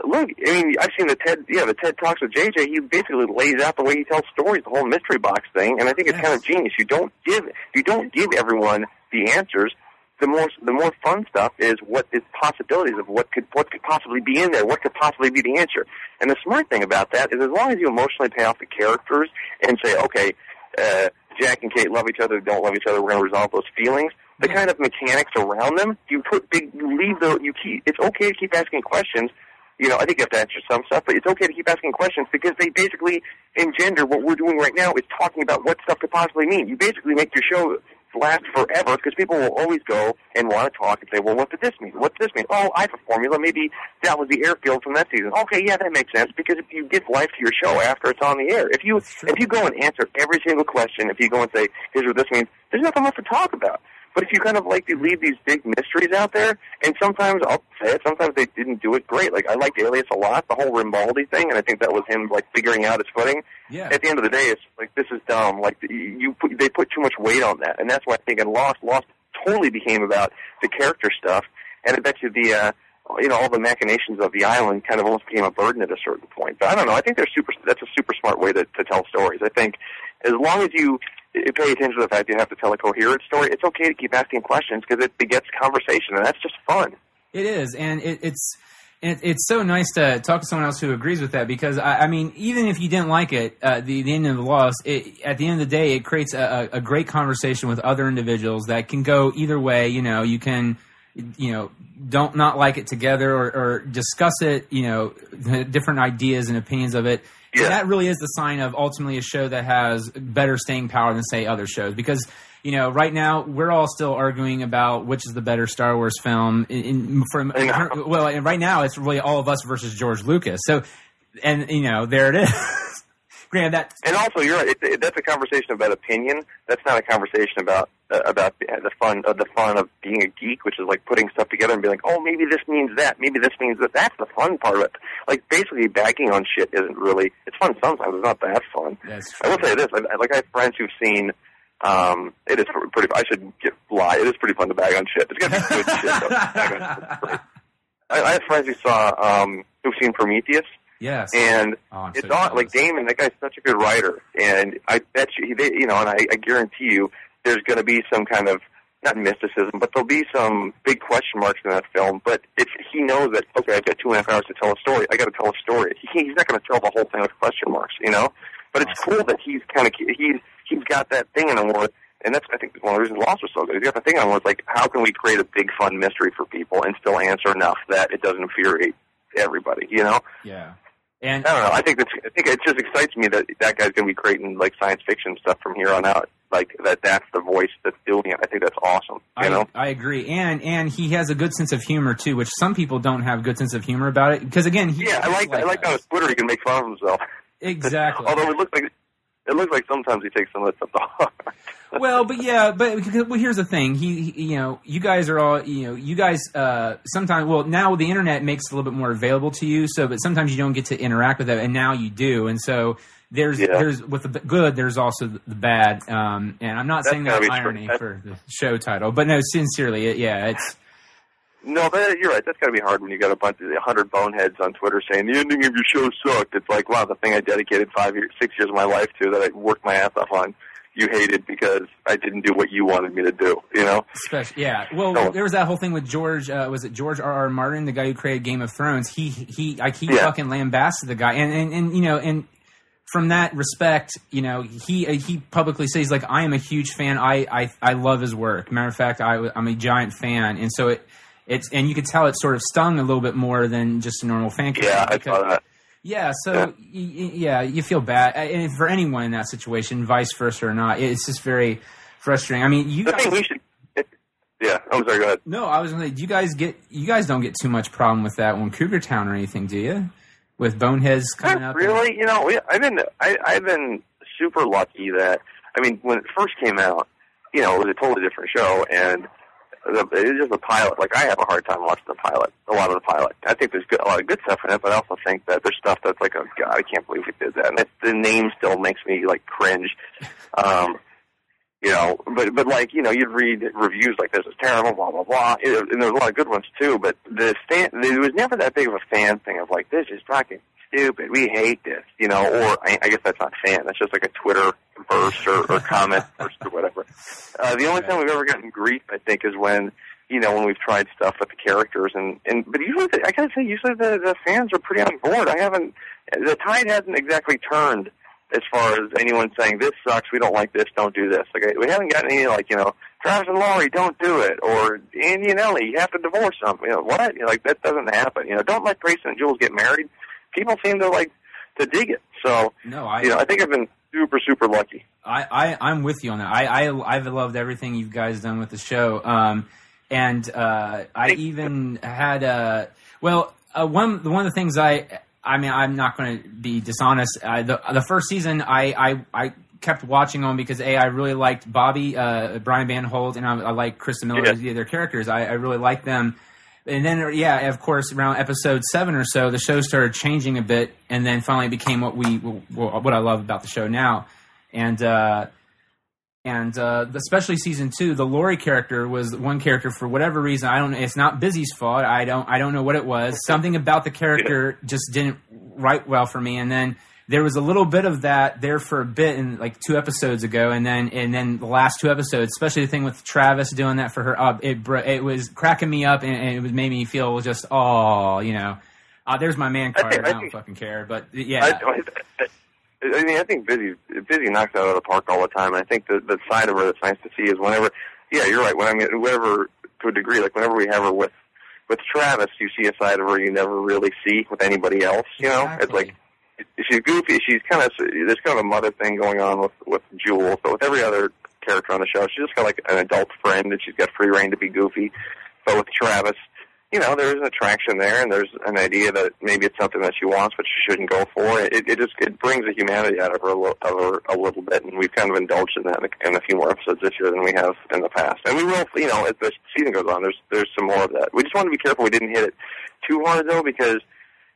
Look, I mean, I've seen the TED, yeah, the TED talks with JJ. He basically lays out the way he tells stories, the whole mystery box thing, and I think it's Yes. kind of genius. You don't give, you don't give everyone the answers. The more, the more fun stuff is what is possibilities of what could, what could possibly be in there, what could possibly be the answer. And the smart thing about that is, as long as you emotionally pay off the characters and say, okay, uh, Jack and Kate love each other, don't love each other. We're going to resolve those feelings. The kind of mechanics around them, you put big, you leave the, you keep. It's okay to keep asking questions. You know, I think you have to answer some stuff, but it's okay to keep asking questions because they basically engender what we're doing right now is talking about what stuff could possibly mean. You basically make your show last forever because people will always go and want to talk and say, well, what did this mean? What did this mean? Oh, I have a formula. Maybe that was the airfield from that season. Okay, yeah, that makes sense because if you give life to your show after it's on the air, if you if you go and answer every single question, if you go and say, here's what this means, there's nothing left to talk about. But if you kind of like to leave these big mysteries out there, and sometimes I'll say it, sometimes they didn't do it great. Like I liked Alias a lot, the whole Rambaldi thing, and I think that was him like figuring out his footing yeah at the end of the day, it's like this is dumb. Like you, put, they put too much weight on that, and that's why I think in Lost, Lost totally became about the character stuff, and I bet you the, uh, you know, all the machinations of the island kind of almost became a burden at a certain point. But I don't know. I think they're super. That's a super smart way to, to tell stories. I think as long as you pay attention to the fact you have to tell a coherent story, it's okay to keep asking questions because it begets conversation, and that's just fun. It is, and it, it's it, it's so nice to talk to someone else who agrees with that because I, I mean, even if you didn't like it, uh, the the end of the loss, it, at the end of the day, it creates a, a great conversation with other individuals that can go either way. You know, you can you know don't not like it together or, or discuss it. You know, different ideas and opinions of it. And that really is the sign of ultimately a show that has better staying power than say other shows. Because you know right now we're all still arguing about which is the better Star Wars film. In, in from well and right now it's really all of us versus George Lucas. So and you know there it is. Granted that And also, you're right. It, it, that's a conversation about opinion. That's not a conversation about about the, the fun of the fun of being a geek, which is like putting stuff together and being like, oh, maybe this means that, maybe this means that. That's the fun part of it. Like basically, bagging on shit isn't really. It's fun sometimes. It's not that fun. that's I will say this: I, like I have friends who've seen. Um, it is pretty. I should get lie. It is pretty fun to bag on shit. It's gonna be good shit. Though. Shit. I, I have friends who saw um, who've seen Prometheus, yes and Oh, it's so on like. Damon. That guy's such a good writer, and I bet you, they, you know, and I, I guarantee you, there's going to be some kind of not mysticism, but there'll be some big question marks in that film. But if he knows that, okay, I've got two and a half hours to tell a story, I got to tell a story. He, he's not going to tell the whole thing with question marks, you know. But it's Awesome. cool that he's kind of he's he's got that thing in him where. And that's, I think, one of the reasons Lost was so good. He's got the thing in him where it's like, how can we create a big, fun mystery for people and still answer enough that it doesn't infuriate everybody, you know? yeah and I don't know. I think that's. I think it just excites me that that guy's going to be creating like science fiction stuff from here on out. Like that. That's the voice that's doing it. I think that's awesome. You I, know. I agree, and and he has a good sense of humor too, which some people don't have good sense of humor about it. Because again, he Yeah, I like. I like that. on Twitter he can make fun of himself. exactly. Although it looks like it looks like sometimes he takes some of that stuff heart. well, but yeah, but because- well, here's the thing. He, he, you know, you guys are all, you know, you guys. Uh, sometimes, well, now the internet makes it a little bit more available to you. So, but sometimes you don't get to interact with it, and now you do. And so there's, Yeah. there's with the good, there's also the bad. Um, and I'm not That's saying that be true. irony for the show title, but no, sincerely, it, yeah, it's. No, but you're right. That's got to be hard when you got a bunch of hundred boneheads on Twitter saying the ending of your show sucked. It's like, wow, the thing I dedicated five years, six years of my life to that I worked my ass off on, you hated because I didn't do what you wanted me to do. You know? Special, yeah. Well, No. there was that whole thing with George. Uh, was it George R. R. Martin, the guy who created Game of Thrones? He he like he Yeah. fucking lambasted the guy, and, and and you know, and from that respect, you know, he he publicly says like, I am a huge fan. I I I love his work. Matter of fact, I, I'm a giant fan, and so it. It's and you could tell it sort of stung a little bit more than just a normal fan. Yeah, I saw that. yeah, so Yeah. y- yeah, you feel bad, and for anyone in that situation, vice versa or not, it's just very frustrating. I mean, you guys, we should. Yeah, I'm sorry. Go ahead. no, I was gonna say, you guys get you guys don't get too much problem with that one Cougar Town or anything, do you? With Boneheads coming Not up, really. You know, we, I've been I, I've been super lucky that I mean, when it first came out, you know, it was a totally different show, and the, it was just a pilot. Like I have a hard time watching the pilot. A lot of the pilot. I think there's good, a lot of good stuff in it, but I also think that there's stuff that's like, oh god, I can't believe we did that. And it, the name still makes me like cringe. Um, you know, but but like you know, you'd read reviews like this is terrible, blah blah blah, It- and there's a lot of good ones too. But the fan, there was never that big of a fan thing of like this is fucking stupid, we hate this, you know. Or I, I guess that's not fan, that's just like a Twitter verse or, or comment verse or whatever. Uh, the only time we've ever gotten grief, I think, is when you know when we've tried stuff with the characters, and and but usually the, I gotta say, usually the the fans are pretty on board. I haven't the tide hasn't exactly turned as far as anyone saying this sucks, we don't like this, don't do this. Like we haven't gotten any like you know Travis and Laurie, don't do it, or Andy and Ellie, you have to divorce them. You know what? You know, like that doesn't happen. You know, don't let Grayson and Jules get married. People seem to like to dig it. So no, I, you know, I think I've been super super lucky. I, I I'm with you on that. I, I I've loved everything you guys done with the show. Um, and uh, I even had uh, well, uh, one one of the things I I mean I'm not going to be dishonest. Uh, the the first season I I. I kept watching on because a I really liked Bobby, uh, Brian Van Holt, and I, I like Christa Miller, Yeah. their characters. I, I really liked them. And then, yeah, of course, around episode seven or so, the show started changing a bit, and then finally became what we what I love about the show now. And uh, and uh, especially season two, the Laurie character was one character for whatever reason. I don't. know. It's not Busy's fault. I don't. I don't know what it was. Something about the character just didn't write well for me. And then there was a little bit of that there for a bit in like two episodes ago, and then and then the last two episodes, especially the thing with Travis doing that for her up, it br- it was cracking me up, and, and it was made me feel just oh, you know, uh, there's my man I card. I, think- I don't fucking care, but yeah, I, I, mean, I think Busy Busy knocks out of the park all the time. I think the the side of her that's nice to see is whenever, yeah, you're right. When I mean, whenever to a degree, like whenever we have her with with Travis, you see a side of her you never really see with anybody else. You know, it's like she's goofy. She's kind of there's kind of a mother thing going on with with Jules, but with every other character on the show, she's just got like an adult friend, and she's got free reign to be goofy. But with Travis, you know, there's an attraction there, and there's an idea that maybe it's something that she wants, but she shouldn't go for. It, it just it brings the humanity out of her, a little, of her a little bit, and we've kind of indulged in that in a, few more episodes this year than we have in the past. And we will, you know, as the season goes on, there's there's some more of that. We just want to be careful we didn't hit it too hard though, because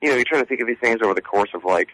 you know you're trying to think of these things over the course of like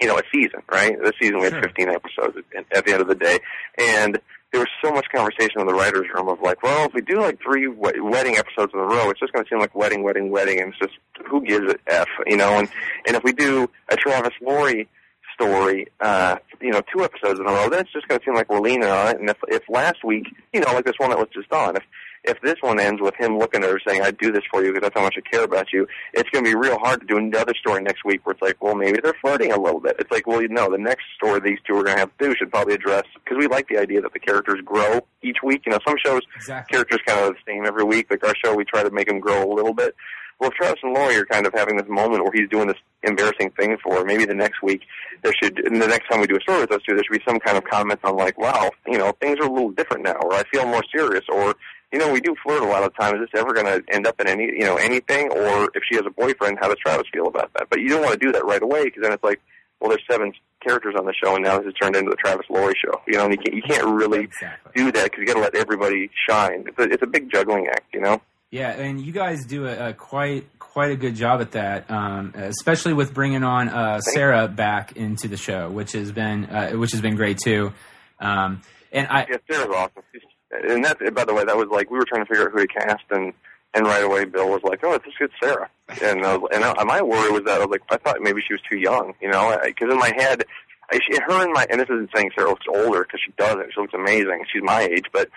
you know, a season, right? This season we had Sure. 15 episodes at, at the end of the day, and there was so much conversation in the writers' room of like, well, if we do like three we- wedding episodes in a row, it's just going to seem like wedding, wedding, wedding, and it's just who gives it f, you know? And and if we do a Travis Laurie story, uh, you know, two episodes in a row, then it's just going to seem like we're leaning on it. And if if last week, you know, like this one that was just on, if if this one ends with him looking at her saying, "I'd do this for you because that's how much I care about you," it's going to be real hard to do another story next week where it's like, well, maybe they're flirting a little bit. It's like, well, you know, the next story these two are going to have to do should probably address because we like the idea that the characters grow each week. You know, some shows exactly. characters kind of the same every week. Like our show, we try to make them grow a little bit. Well, if Travis and Laurie are kind of having this moment where he's doing this embarrassing thing for her, maybe the next week there should, and the next time we do a story with those two, there should be some kind of comment on like, wow, you know, things are a little different now, or I feel more serious, or you know, we do flirt a lot of times. Is this ever going to end up in any, you know, anything? Or if she has a boyfriend, how does Travis feel about that? But you don't want to do that right away because then it's like, well, there's seven characters on the show, and now this has turned into the Travis Laurie show. You know, and you can't, you can't really Exactly. do that because you got to let everybody shine. It's a, it's a big juggling act, you know. Yeah, and you guys do a, a quite quite a good job at that, um, especially with bringing on uh, Sarah back into the show, which has been uh, which has been great too. Um, and I Yeah, Sarah's awesome. She's, and that, by the way, that was like we were trying to figure out who to cast, and and right away Bill was like, "Oh, it's this is Sarah." And I was, and I, my worry was that I was like, I thought maybe she was too young, you know, because in my head, I, she, her and my and this isn't saying Sarah looks older because she doesn't. She looks amazing. She's my age, but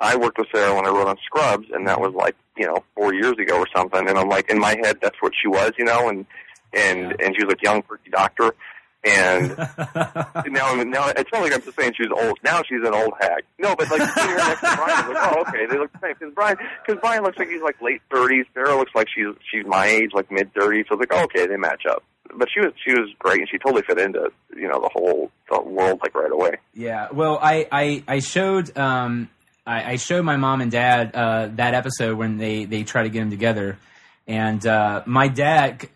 I worked with Sarah when I wrote on Scrubs, and that was like you know four years ago or something. And I'm like, in my head, that's what she was, you know, and and and she was a young, pretty doctor. And now, now it's not like I'm just saying she's old. Now she's an old hag. No, but like seeing her next to Brian, like, oh, okay, they look the same. Because Brian, because Brian looks like he's like late thirties. Sarah looks like she's she's my age, like mid thirties. So I was like, oh, okay, they match up. But she was she was great, and she totally fit into you know the whole the world like right away. Yeah, well, I I, I showed um I, I showed my mom and dad uh, that episode when they they try to get them together, and uh, my dad.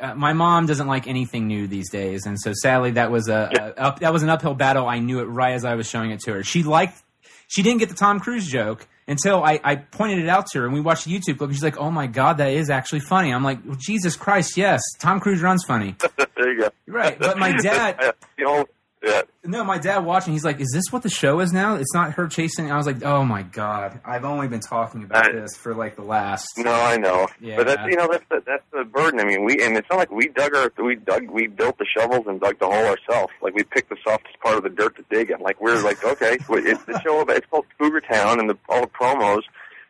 Uh, my mom doesn't like anything new these days, and so sadly that was a, a up, that was an uphill battle. I knew it right as I was showing it to her. She liked, she didn't get the Tom Cruise joke until I, I pointed it out to her, and we watched the YouTube clip. And she's like, "Oh my god, that is actually funny." I'm like, "Jesus Christ, yes, Tom Cruise runs funny." there you go. Right, but my dad, yeah. no, my dad watching, he's like, "Is this what the show is now? It's not her chasing." I was like, "Oh my god, I've only been talking about I- this for like the last." No, I know, Yeah. but that's you know that's the, that's the burden. I mean, we and it's not like we dug our we dug we built the shovels and dug the hole ourselves. Like we picked the softest part of the dirt to dig in. Like we're like, okay, it's the show about it's called Cougar Town, and the all the promos,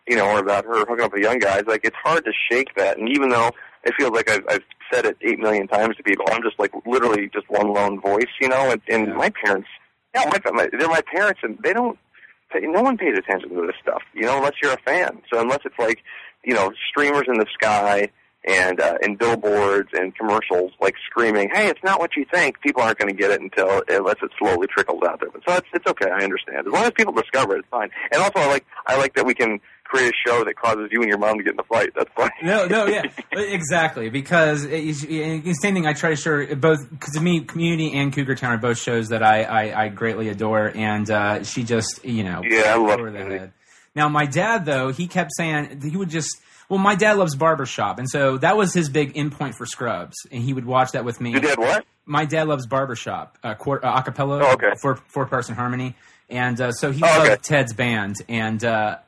you know, are about her hooking up with young guys. Like it's hard to shake that. And even though it feels like I've, I've said it eight million times to people, I'm just like literally just one lone voice, you know. And, and Yeah. my parents, yeah, my, my they're my parents, and they don't pay- no one pays attention to this stuff, you know, unless you're a fan. So unless it's like, you know, streamers in the sky and uh, and billboards and commercials like screaming, "Hey, it's not what you think." People aren't going to get it until unless it slowly trickles out there. But so it's it's okay. I understand. As long as people discover it, it's fine. And also, I like I like that we can create a show that causes you and your mom to get in a fight. That's fine. No, no, yeah, exactly. Because it, it's- same thing. I try to show her both. Because to me, Community and Cougar Town are both shows that I I, I greatly adore, and uh, she just you know Yeah, I love over the head. Now, my dad though, he kept saying he would just. Well, my dad loves barbershop, and so that was his big in point for Scrubs, and he would watch that with me. You did what? My dad loves barbershop, uh, quart- uh, acapella, Oh, okay. four four person harmony, and uh, so he Oh, loved okay. Ted's band, and uh.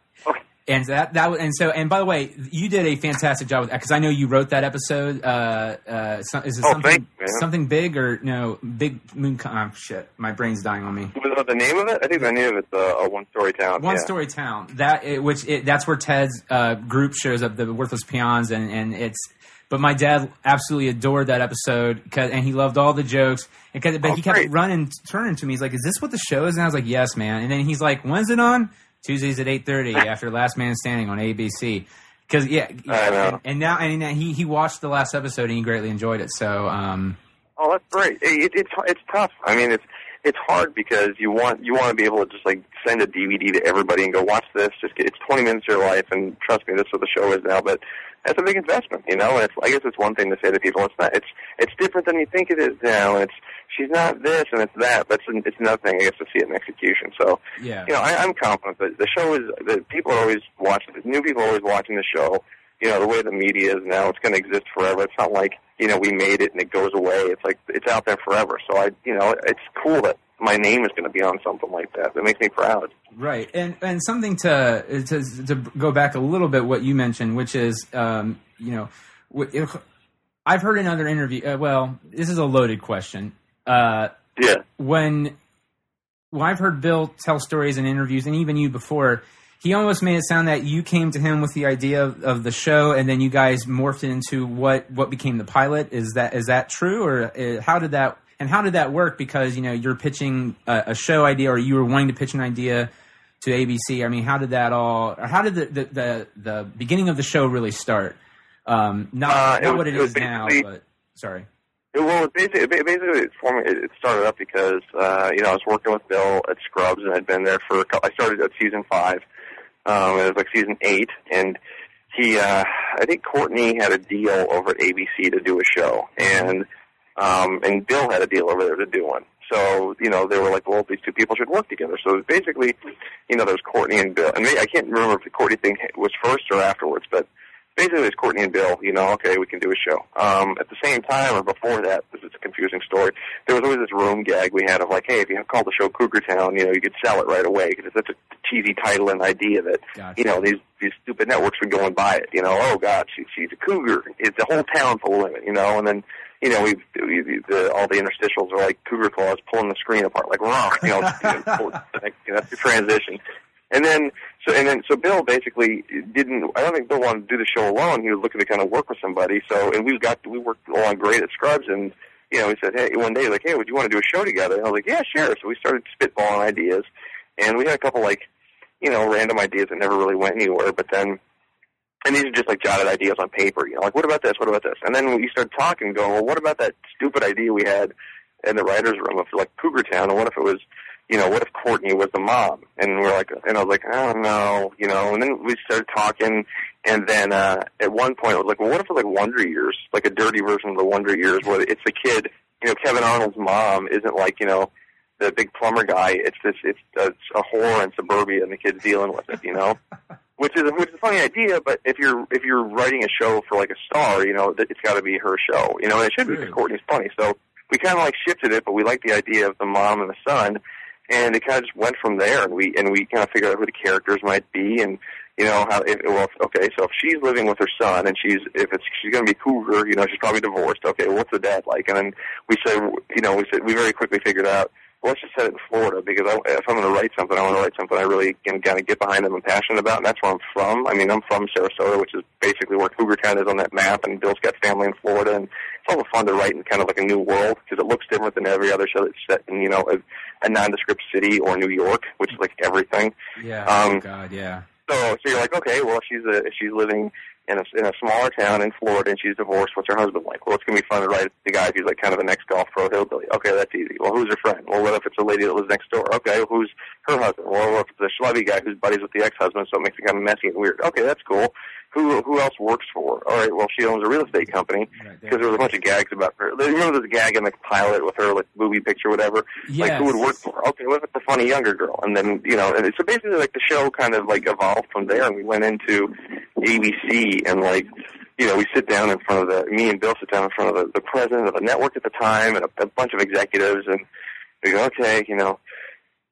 And that that and so and by the way, you did a fantastic job with because I know you wrote that episode. Uh, uh, so, is it Oh, something you, something big or no big moon? Oh, shit, my brain's dying on me. Was that the name of it? I think the name of it's uh, a one story town. One yeah. Story Town. That it, which it, that's where Ted's uh, group shows up, the Worthless Peons, and and it's. But my dad absolutely adored that episode, and he loved all the jokes. And 'cause- but Oh, he kept great. running, turning to me. He's like, "Is this what the show is?" And I was like, "Yes, man." And then he's like, "When's it on?" Tuesdays at eight thirty after Last Man Standing on ABC. Because yeah. And, and now and he he watched the last episode and he greatly enjoyed it. So um, Oh, that's great. It, it, it's it's tough. I mean, it's it's hard because you want you want to be able to just like send a DVD to everybody and go watch this. Just get, it's twenty minutes of your life, and trust me, that's what the show is now. But that's a big investment, you know. And it's I guess it's one thing to say to people, it's not. It's it's different than you think it is now. And it's she's not this and it's that. But it's, it's another thing, I guess, to see it in execution. So yeah, you know, I, I'm confident that the show is that people are always watching. New people are always watching the show. You know, the way the media is now, it's going to exist forever. It's not like you know we made it and it goes away. It's like it's out there forever. So I, you know, it's cool that my name is going to be on something like that. That makes me proud. Right, and and something to to to go back a little bit what you mentioned, which is um, you know, I've heard in other interview. Uh, well, this is a loaded question. Uh, Yeah. when well, I've heard Bill tell stories in interviews, and even you before, he almost made it sound that you came to him with the idea of, of the show, and then you guys morphed it into what what became the pilot. Is that is that true, or uh, how did that and how did that work? Because you know you're pitching a, a show idea, or you were wanting to pitch an idea to ABC. I mean, how did that all? Or how did the the, the, the beginning of the show really start? Um, not Uh, not was- what it it is now, but sorry. Well, it basically, it basically, it, formed, it started up because uh, you know I was working with Bill at Scrubs and I'd been there for. A couple, I started at season five. Um, it was like season eight, and he, uh, I think Courteney had a deal over at ABC to do a show, and um, and Bill had a deal over there to do one. So you know they were like, well, these two people should work together. So basically, you know, there was Courteney and Bill, and maybe, I can't remember if the Courteney thing was first or afterwards, but basically it's Courteney and Bill, you know, okay, we can do a show. Um, at the same time, or before that, this is a confusing story, there was always this room gag we had of like, hey, if you call the show Cougar Town, you know, you could sell it right away because it's such a cheesy title and idea that, Gotcha. you know, these these stupid networks would go and buy it, you know, oh God, she, she's a cougar. It's a whole town full of women, you know, and then, you know, we, we the, all the interstitials are like cougar claws pulling the screen apart, like, rock, you know, you know, that's the transition. And then, so and then, so Bill basically didn't. I don't think Bill wanted to do the show alone. He was looking to kind of work with somebody. So, and we got we worked along great at Scrubs, and you know, he said, hey, one day, like, hey, would you want to do a show together? And I was like, yeah, sure. So we started spitballing ideas, and we had a couple like, you know, random ideas that never really went anywhere. But then, and these are just like jotted ideas on paper. You know, like, what about this? What about this? And then we started talking, going, well, what about that stupid idea we had in the writers' room of like Cougar Town? And what if it was you know, what if Courteney was the mom? And we're like, and I was like, I don't know, you know. And then we started talking, and then uh, at one point, I was like, well, what if it was like Wonder Years, like a dirty version of the Wonder Years, where it's the kid, you know, Kevin Arnold's mom isn't like, you know, the big plumber guy. It's this, it's, uh, it's a whore in suburbia, and the kid's dealing with it, you know. Which is a, which is a funny idea, but if you're if you're writing a show for like a star, you know, it's got to be her show, you know, and it should be because Courteney's funny. So we kind of like shifted it, but we like the idea of the mom and the son, and it kind of just went from there. And we and we kind of figured out who the characters might be, and you know how if well okay, so if she's living with her son and she's if it's she's going to be cougar, you know, she's probably divorced. Okay, well, what's the dad like? And then we said, you know, we said we very quickly figured out. Well, let's just set it in Florida because I, if I'm going to write something, I want to write something I really can kind of get behind and I'm passionate about, and that's where I'm from. I mean, I'm from Sarasota, which is basically where Cougar Town is on that map, and Bill's got family in Florida, and it's also fun to write in kind of like a new world because it looks different than every other show that's set in, you know, a, a nondescript city or New York, which is like everything. Yeah. Um, oh God. Yeah. So, so you're like, okay, well, she's a, she's living in a in a smaller town in Florida and she's divorced, what's her husband like? Well, it's gonna be fun to write the guy he's like kind of the next golf pro hillbilly. Okay, that's easy. Well, who's her friend? Well, what if it's a lady that lives next door? Okay, well, who's her husband? Well, what if it's a schlubby guy who's buddies with the ex-husband, so it makes it kind of messy and weird. Okay, that's cool. Who who else works for? All right, well, she owns a real estate company Right because there was a bunch of gags about her. Remember this gag in the pilot with her like movie picture, whatever? Like who would work for her? Okay, what if it's a funny younger girl? And then you know, and so basically like the show kind of like evolved from there, and we went into ABC and like you know we sit down in front of the me and Bill sit down in front of the, the president of the network at the time and a, a bunch of executives, and we go, okay, you know,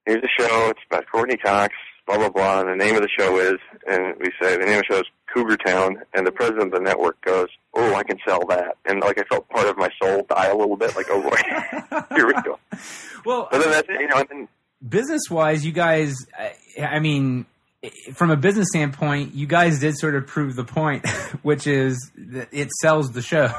here's the show. It's about Courteney Cox, blah blah blah. And the name of the show is, and we say the name of the show is Cougar Town, and the president of the network goes, oh, I can sell that, and like I felt part of my soul die a little bit, like oh boy, here we go. Well, But then that's you know, and business wise, you guys, I, mean, from a business standpoint, you guys did sort of prove the point, which is that it sells the show.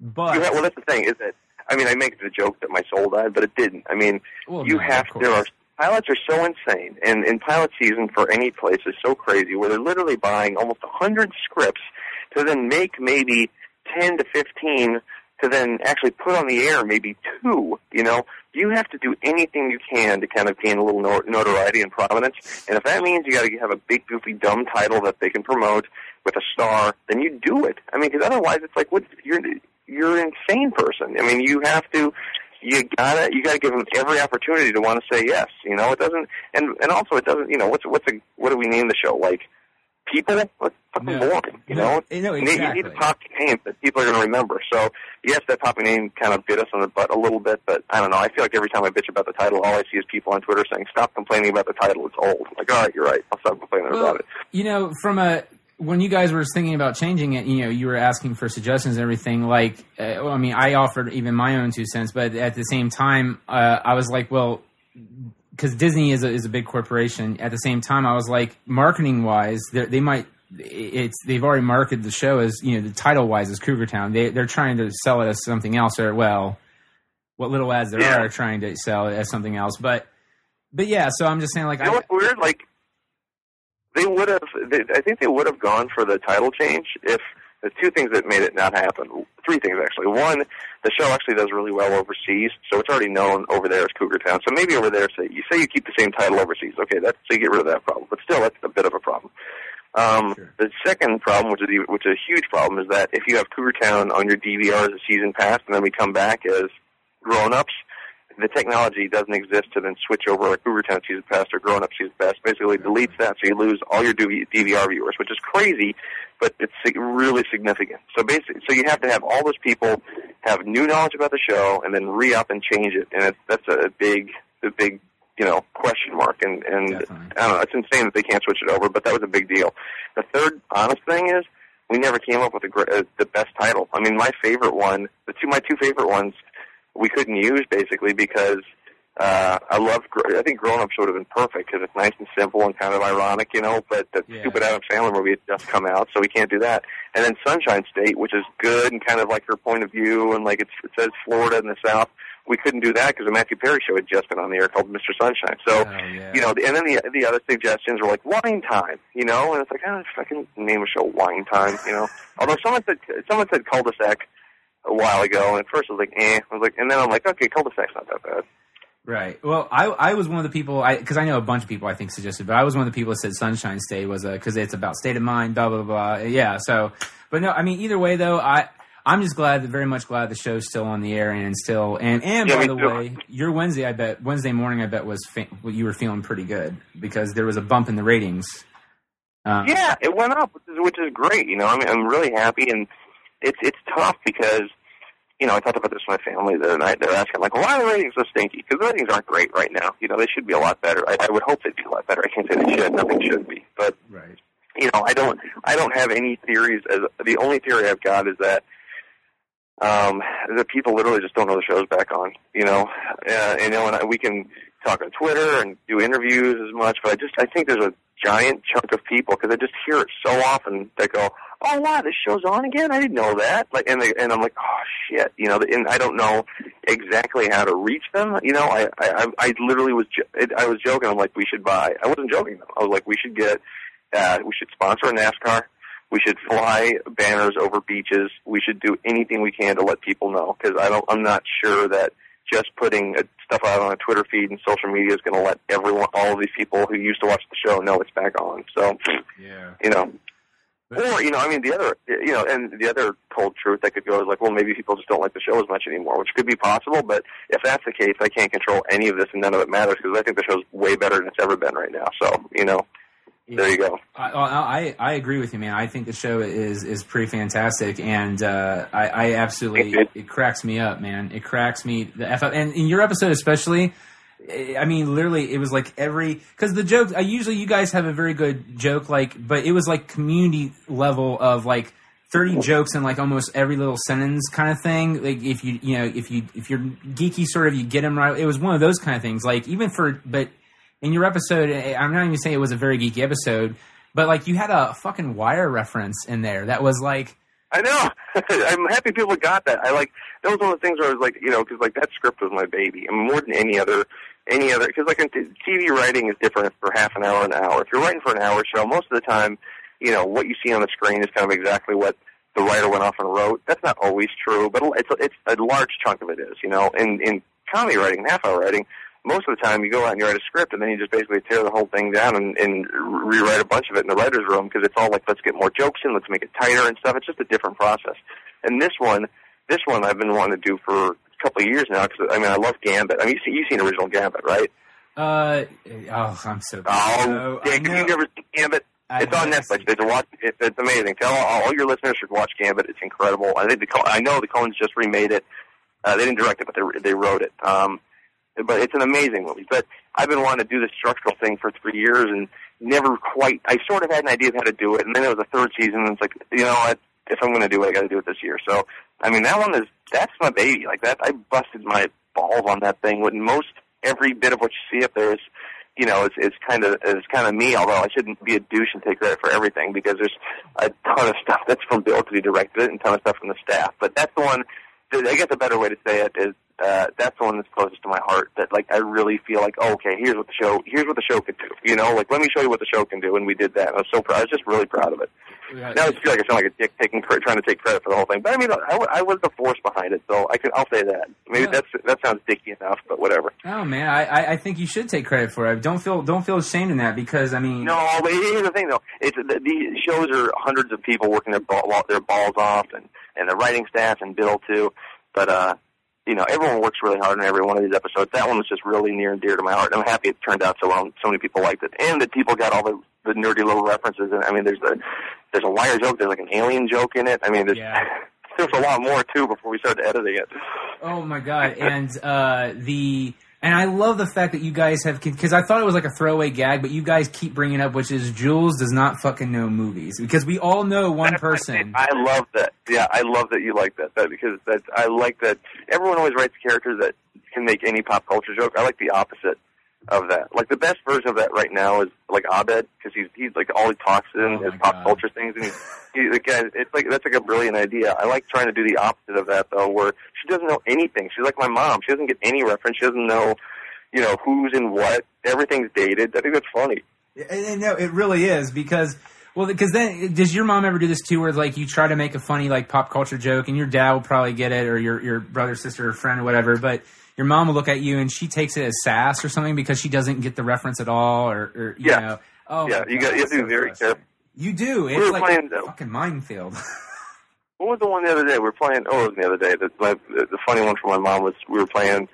But have, well, that's the thing is that I mean, I make the joke that my soul died, but it didn't. I mean, Well, you no, have there are. Pilots are so insane, and in pilot season for any place is so crazy where they're literally buying almost a hundred scripts to then make maybe ten to fifteen to then actually put on the air maybe two. You know, you have to do anything you can to kind of gain a little notoriety and prominence, and if that means you got to have a big goofy dumb title that they can promote with a star, then you do it. I mean, because otherwise it's like what you're you're an insane person. I mean, you have to you gotta you gotta give them every opportunity to want to say yes. You know, it doesn't, and and also it doesn't. You know, what's what's a what do we name the show? Like people? What's fucking No. boring. You No, know, no, You need- you need a exactly. poppy name that people are going to remember. So yes, that poppy name kind of bit us on the butt a little bit, but I don't know. I feel like every time I bitch about the title, all I see is people on Twitter saying, "Stop complaining about the title. It's old." I'm like, all right, you're right. I'll stop complaining Well, about it. you know, from a when you guys were thinking about changing it, you know, you were asking for suggestions and everything. Like, uh, well, I mean, I offered even my own two cents, but at the same time, uh, I was like, well, because Disney is a, is a big corporation. At the same time, I was like, marketing wise, they might. It's they've already marketed the show as you know the title wise as Cougar Town. They they're trying to sell it as something else, or well, what little ads there Yeah. are trying to sell it as something else. But but yeah, so I'm just saying like You know I, what's weird? Like they would have. They, I think they would have gone for the title change if the two things that made it not happen. Three things actually. One, the show actually does really well overseas, so it's already known over there as Cougar Town. So maybe over there, say you say you keep the same title overseas. Okay, that's so you get rid of that problem. But still, that's a bit of a problem. Um, Sure. The second problem, which is the- which is a huge problem, is that if you have Cougar Town on your DVR as a season pass, and then we come back as grown-ups, the technology doesn't exist to then switch over a Cougar Town season pass to grown up season pass. Basically, deletes that, so you lose all your DVR viewers, which is crazy, but it's really significant. So basically, so you have to have all those people have new knowledge about the show and then re-up and change it, and it's, that's a big, a big, you know, question mark. And and Definitely. I don't know, it's insane that they can't switch it over, but that was a big deal. The third honest thing is we never came up with a, uh, the best title. I mean, my favorite one, the two my two favorite ones, we couldn't use basically because uh, I love. I think Grown Ups would have been perfect because it's nice and simple and kind of ironic, you know. But the Yeah. stupid Adam Sandler movie had just come out, so we can't do that. And then Sunshine State, which is good and kind of like her point of view, and like it's, it says Florida in the South. We couldn't do that because the Matthew Perry show had just been on the air called Mr. Sunshine. So Oh, yeah. you know, and then the the other suggestions were like wine time, you know, and it's like, oh, I can name a show wine time, you know. Although someone said someone said cul-de-sac a while ago, and at first I was like, eh, I was like, and then I'm like, okay, cul-de-sac's not that bad. Right. Well, I I was one of the people I because I know a bunch of people I think suggested, but I was one of the people that said Sunshine State was a because it's about state of mind, blah blah blah. Yeah. So, but no, I mean either way though, I I'm just glad, very much glad the show's still on the air and still and and Yeah, by the too. way, your Wednesday I bet Wednesday morning I bet was fa- you were feeling pretty good because there was a bump in the ratings. Um, Yeah, it went up, which is, which is great. You know, I mean, I'm really happy, and it's it's tough because you know I talked about this with my family the other night. They're asking like, why are the ratings so stinky? Because the ratings aren't great right now. You know, they should be a lot better. I, I would hope they'd be a lot better. I can't say they should. Nothing should be, but Right. you know, I don't, I don't have any theories. As the only theory I've got is that um, that people literally just don't know the show's back on. You know, uh, you know, and I, we can talk on Twitter and do interviews as much, but I just, I think there's a giant chunk of people because I just hear it so often that go, "Oh wow, this show's on again! I didn't know that." Like, and they, and I'm like, "Oh shit," you know, and I don't know exactly how to reach them. You know, I, I, I literally was, I was joking. I'm like, we should buy. I wasn't joking though. I was like, we should get, uh, we should sponsor a NASCAR. We should fly banners over beaches. We should do anything we can to let people know because I don't. I'm not sure that just putting uh, stuff out on a Twitter feed and social media is going to let everyone, all of these people who used to watch the show, know it's back on. So, Yeah. you know, or you know, I mean, the other, you know, and the other cold truth that could go is like, well, maybe people just don't like the show as much anymore, which could be possible. But if that's the case, I can't control any of this, and none of it matters because I think the show's way better than it's ever been right now. So, you know, there you go. I, I I agree with you, man. I think the show is is pretty fantastic, and uh, I, I absolutely Thank it cracks me up, man. It cracks me the f up, and in your episode especially. I mean, literally, it was like every because the joke. I usually you guys have a very good joke, like, but it was like community level of like thirty jokes in like almost every little sentence kind of thing. Like if you you know if you if you're geeky, sort of, you get them right. It was one of those kind of things. Like even for but in your episode, eh, I'm not even saying it was a very geeky episode, but like you had a fucking wire reference in there that was like, I know. I'm happy people got that. I like that was one of the things where I was like, you know, because like that script was my baby, and more than any other, any other, because like TV writing is different for half an hour, an hour. If you're writing for an hour show, most of the time, you know, what you see on the screen is kind of exactly what the writer went off and wrote. That's not always true, but it's a, it's a large chunk of it is. You know, in in comedy writing, half hour writing, most of the time you go out and you write a script and then you just basically tear the whole thing down and, and rewrite a bunch of it in the writer's room because it's all like let's get more jokes in, let's make it tighter and stuff. It's just a different process. And this one, this one I've been wanting to do for a couple of years now because I mean I love Gambit. I mean you've seen, you've seen original Gambit, right? uh, oh, I'm so. Oh, so- I Dick, know- have you never seen Gambit? I it's on Netflix. It's watch. It, it's amazing. Tell all, all your listeners should watch Gambit. It's incredible. I think the I know the Coens just remade it. Uh, they didn't direct it, but they they wrote it. Um, but it's an amazing movie. But I've been wanting to do this structural thing for three years and never quite. I sort of had an idea of how to do it, and then it was a third season. And it's like you know what? If I'm going to do it, I got to do it this year. So I mean, that one is that's my baby. Like that, I busted my balls on that thing. When most every bit of what you see up there is you know, is, is kind of is kind of me. Although I shouldn't be a douche and take credit for everything because there's a ton of stuff that's from Bill because he directed it, and ton of stuff from the staff. But that's the one. I guess a better way to say it is uh, that's the one that's closest to my heart. That like I really feel like, oh, okay, here's what the show, here's what the show could do. You know, like let me show you what the show can do, and we did that. I was so proud. I was just really proud of it. Now I just feel like I sound like a dick taking trying to take credit for the whole thing. But I mean, I, I was the force behind it, so I can I'll say that. Maybe Yeah. that's that sounds dicky enough, but whatever. Oh man, I, I I think you should take credit for it. Don't feel don't feel ashamed in that because I mean, No, but here's the thing though. It's the, these shows are hundreds of people working their ball, their balls off, and and the writing staff and Bill too. But uh, you know, everyone works really hard on every one of these episodes. That one was just really near and dear to my heart. I'm happy it turned out so well. So many people liked it, and that people got all the the nerdy little references. And I mean, there's the there's a wire joke. There's like an alien joke in it. I mean, there's Yeah. there's a lot more too before we started editing it. Oh my god! And uh, the and I love the fact that you guys have because I thought it was like a throwaway gag, but you guys keep bringing up, which is Jules does not fucking know movies because we all know one person. I love that. Yeah, I love that you like that. That because that I like that everyone always writes characters that can make any pop culture joke. I like the opposite of that. Like the best version of that right now is like Abed because he's he's like all he talks in Oh is pop God. culture things, and he, he again it's like that's like a brilliant idea. I like trying to do the opposite of that though, where she doesn't know anything. She's like my mom. She doesn't get any reference. She doesn't know, you know, who's in what. Everything's dated. I think that's funny. And, and no, it really is because well, because then does your mom ever do this too, where like you try to make a funny like pop culture joke, and your dad will probably get it, or your your brother, sister, or friend, or whatever, but. Your mom will look at you and she takes it as sass or something because she doesn't get the reference at all, or, or you Yeah. know. Oh, yeah, you God, got you have to be so very careful. You do. It's were like playing, a uh, fucking minefield. What was the one the other day? We were playing. Oh, it was the other day. The, my, the funny one for my mom was we were playing.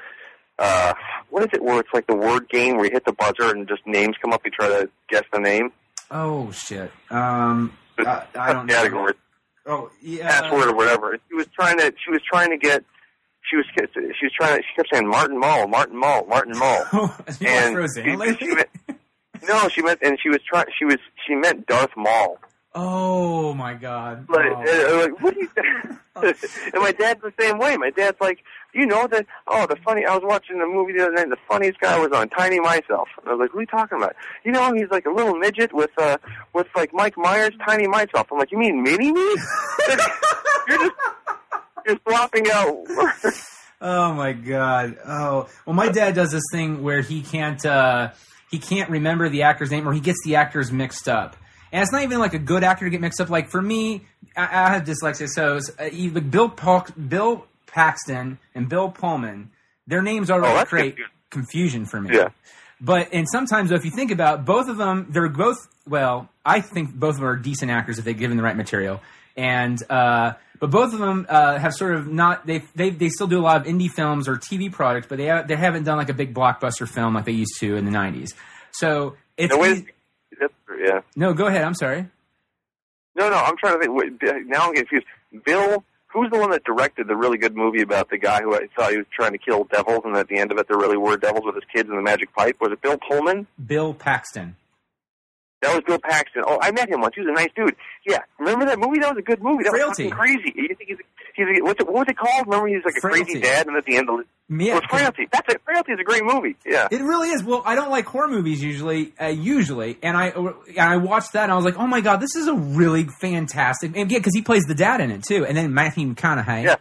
Uh, what is it? Where it's like the word game where you hit the buzzer and just names come up. You try to guess the name. oh shit. Um, I, I don't know. Category, Oh yeah. password, or whatever. She was trying to. She was trying to get. She was. She was trying to. She kept saying Martin Mull, Martin Mull, Martin Mull. you and Roseanne she- she meant- no, she meant, and she was trying. She was. She meant Darth Maul. Oh my god. Like, Oh. uh, like what do you? and my dad's the same way. My dad's like, you know that? Oh, the funny. I was watching the movie the other night. and The funniest guy was on Tiny Myself. And I was like, what are you talking about? You know, he's like a little midget with uh with like Mike Myers, Tiny Myself. I'm like, you mean Mini Me? you're just you're swapping out. Oh my god. Oh well, my dad does this thing where he can't uh, he can't remember the actor's name or he gets the actors mixed up. And it's not even like a good actor to get mixed up. Like for me, I, I have dyslexia, so it's, uh, either Bill Paul, Bill Paxton and Bill Pullman. Their names already Oh, create confusing. confusion for me. Yeah. But and sometimes though, if you think about it, both of them, they're both well. I think both of them are decent actors if they're given the right material. And uh, but both of them uh, have sort of not they they they still do a lot of indie films or TV products, but they have, they haven't done like a big blockbuster film like they used to in the '90s. So it's No, wait, yeah. no. Go ahead. I'm sorry. No, no, I'm trying to think. Wait, now I'm confused. Bill, who's the one that directed the really good movie about the guy who I thought he was trying to kill devils, and at the end of it, there really were devils with his kids in the magic pipe? Was it Bill Pullman? Bill Paxton. That was Bill Paxton. Oh, I met him once. He was a nice dude. Yeah, remember that movie? That was a good movie. That Frailty. was fucking crazy. You think he's, he's what's it, what was it called? Remember, he's like a Frailty. crazy dad, and at the end of it, Yeah, it was Frailty. That's it. Frailty is a great movie. Yeah. It really is. Well, I don't like horror movies usually, uh, usually, and I and I watched that and I was like, oh my god, this is a really fantastic. And yeah, because he plays the dad in it too, and then Matthew McConaughey Yeah.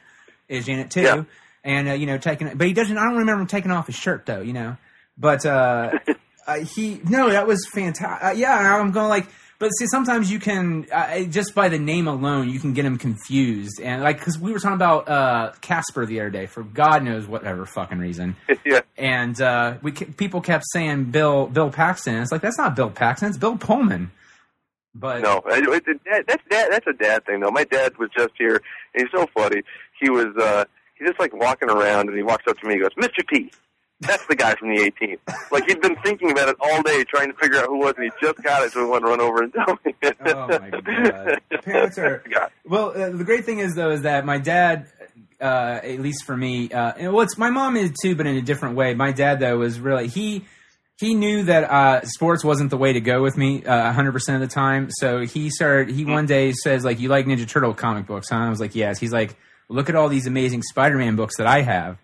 is in it too, Yeah. and uh, you know taking, but he doesn't. I don't remember him taking off his shirt though, you know. But uh, uh, he no, that was fantastic. Uh, yeah, I'm going like. But see, sometimes you can uh, just by the name alone, you can get him confused, and like because we were talking about uh, Casper the other day for God knows whatever fucking reason, yeah. and uh, we people kept saying Bill Bill Paxton. It's like that's not Bill Paxton. It's Bill Pullman. But No, it, it, it, that's dad, that's a dad thing though. My dad was just here. And he's so funny. He was uh he's just like walking around and he walks up to me and goes, Mr. P. That's the guy from the 18th. Like he'd been thinking about it all day, trying to figure out who it was, and he just got it, so he wanted to run over and tell me. Oh, my God. Parents are- well, uh, the great thing is though is that my dad, uh, at least for me, uh, and well, it's my mom is too, but in a different way. My dad though was really he. He knew that uh, sports wasn't the way to go with me uh, 100% of the time. So he started, he one day says, like, you like Ninja Turtle comic books, huh? I was like, yes. He's like, look at all these amazing Spider Man books that I have.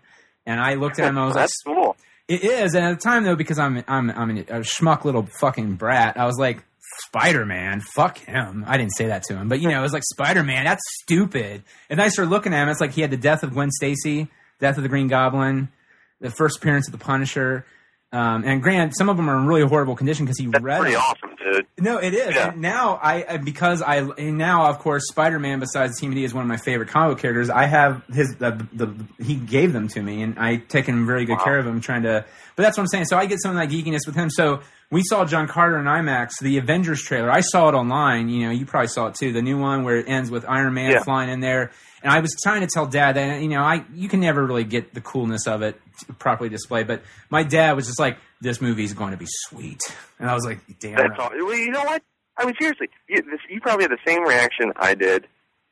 And I looked at him, I was like, That's cool. It is, and at the time though, because I'm I'm I'm a schmuck little fucking brat, I was like, Spider Man, fuck him. I didn't say that to him, but you know, it was like Spider Man, that's stupid. And I started looking at him, it's like he had the death of Gwen Stacy Death of the Green Goblin, the first appearance of the Punisher. Um, and Grant, some of them are in really horrible condition because he That's read pretty awesome, dude. No, it is. Yeah. And now I because I and now of course Spider Man besides Team D is one of my favorite comic characters. I have his the, the, he gave them to me and I taken very good Wow. care of him trying to. But that's what I'm saying. So I get some of that geekiness with him. So we saw John Carter in IMAX, the Avengers trailer. I saw it online. You know, you probably saw it too. The new one where it ends with Iron Man Yeah. flying in there. And I was trying to tell Dad that you know I you can never really get the coolness of it properly displayed. But my dad was just like, "This movie is going to be sweet," and I was like, "Damn." That's right. all. Well, you know what? I mean, seriously, you, this, you probably had the same reaction I did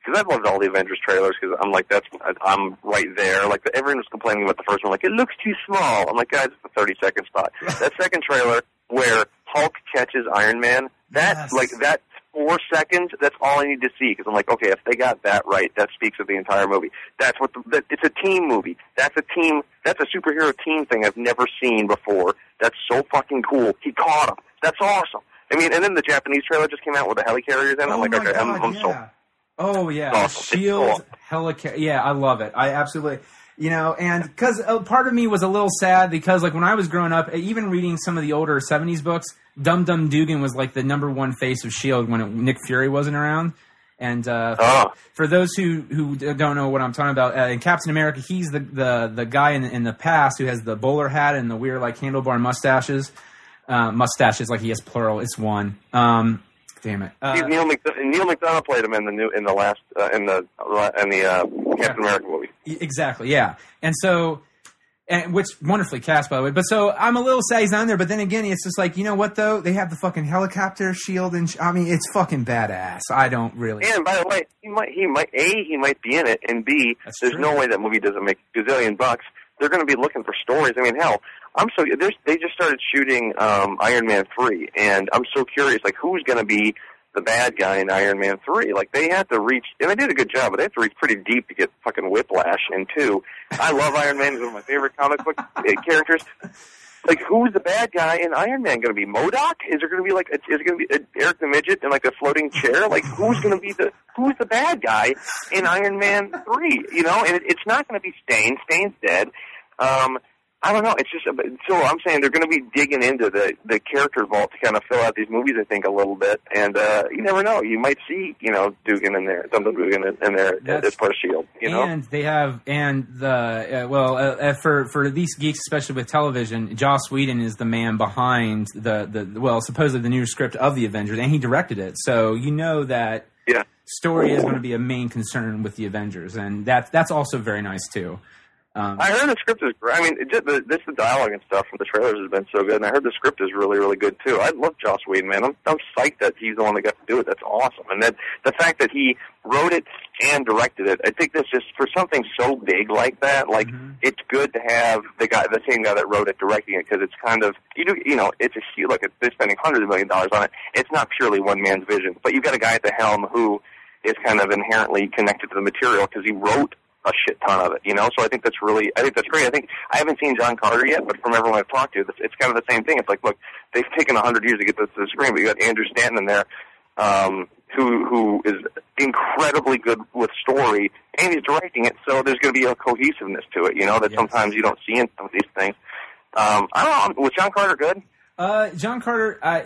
because I've loved all the Avengers trailers because I'm like, that's I'm right there. Like everyone was complaining about the first one, like it looks too small. I'm like, guys, it's a 30 second spot. that second trailer where Hulk catches Iron Man, that Yes. like that four seconds, that's all I need to see because I'm like, okay, if they got that right, that speaks of the entire movie. That's what the, that, it's a team movie. That's a team. That's a superhero team thing I've never seen before. That's so fucking cool. He caught him. That's awesome. I mean, and then the Japanese trailer just came out with the helicarriers in. I'm oh like, Oh my okay, I'm, I'm yeah. so Oh yeah, awesome. shield cool. helica. Yeah, I love it. I absolutely. You know, and because uh, part of me was a little sad because, like, when I was growing up, even reading some of the older '70s books, Dum Dum Dugan was like the number one face of Shield when it, Nick Fury wasn't around. And uh, for, Oh. for those who who don't know what I'm talking about, uh, in Captain America, he's the the the guy in the, in the past who has the bowler hat and the weird like handlebar mustaches. Uh, mustaches, like he has plural. It's one. Um, damn it. Uh, Neal McDonough. Neal McDonough played him in the new in the last uh, in the in the uh, Captain America movie. Exactly, yeah. And so, and which wonderfully cast by the way. But so I'm a little sad he's on there. But then again, it's just like you know what though? They have the fucking helicopter shield, and sh- I mean it's fucking badass. I don't really. And by the way, he might he might a he might be in it, and b That's there's true. no way that movie doesn't make a gazillion bucks. They're going to be looking for stories. I mean, hell, I'm so they just started shooting um, Iron Man three, and I'm so curious, like who's going to be the bad guy in Iron Man three? Like they had to reach, and they did a good job, but they have to reach pretty deep to get fucking Whiplash in two. I love Iron Man; he's one of my favorite comic book uh, characters. Like, who's the bad guy in Iron Man going to be? MODOK? Is there going to be like, is it going to be uh, Eric the Midget in like a floating chair? Like, who's going to be the who's the bad guy in Iron Man three? You know, and it, it's not going to be Stane. Stane's dead. Um, I don't know. It's just so I'm saying they're going to be digging into the the character vault to kind of fill out these movies. I think a little bit, and uh, you never know. You might see you know Dugan in there, Dum Dum Dugan in, there That's- as part of Shield. You know, and they have and the uh, well uh, uh, for for these geeks especially with television joss whedon is the man behind the the well supposedly the new script of the avengers and he directed it so you know that yeah. story is going to be a main concern with the avengers and that's that's also very nice too um, I heard the script is great. I mean, it just, the, this the dialogue and stuff from the trailers has been so good, and I heard the script is really, really good too. I love Joss Whedon, man. I'm, I'm psyched that he's the one that got to do it. That's awesome, and that the fact that he wrote it and directed it, I think that's just for something so big like that. Like, it's good to have the guy, the same guy that wrote it, directing it, because it's kind of you do, you know, it's a huge. Look, they're spending hundreds of million dollars on it. It's not purely one man's vision, but you've got a guy at the helm who is kind of inherently connected to the material because he wrote a shit ton of it, you know. So I think that's really, I think that's great. I think I haven't seen John Carter yet, but from everyone I've talked to, it's, it's kind of the same thing. It's like, look, they've taken a hundred years to get this to the screen, but you got Andrew Stanton in there, um, who who is incredibly good with story, and he's directing it. So there's going to be a cohesiveness to it, you know, that Yes. sometimes you don't see in some of these things. Um, I don't know. Was John Carter good? Uh, John Carter, I,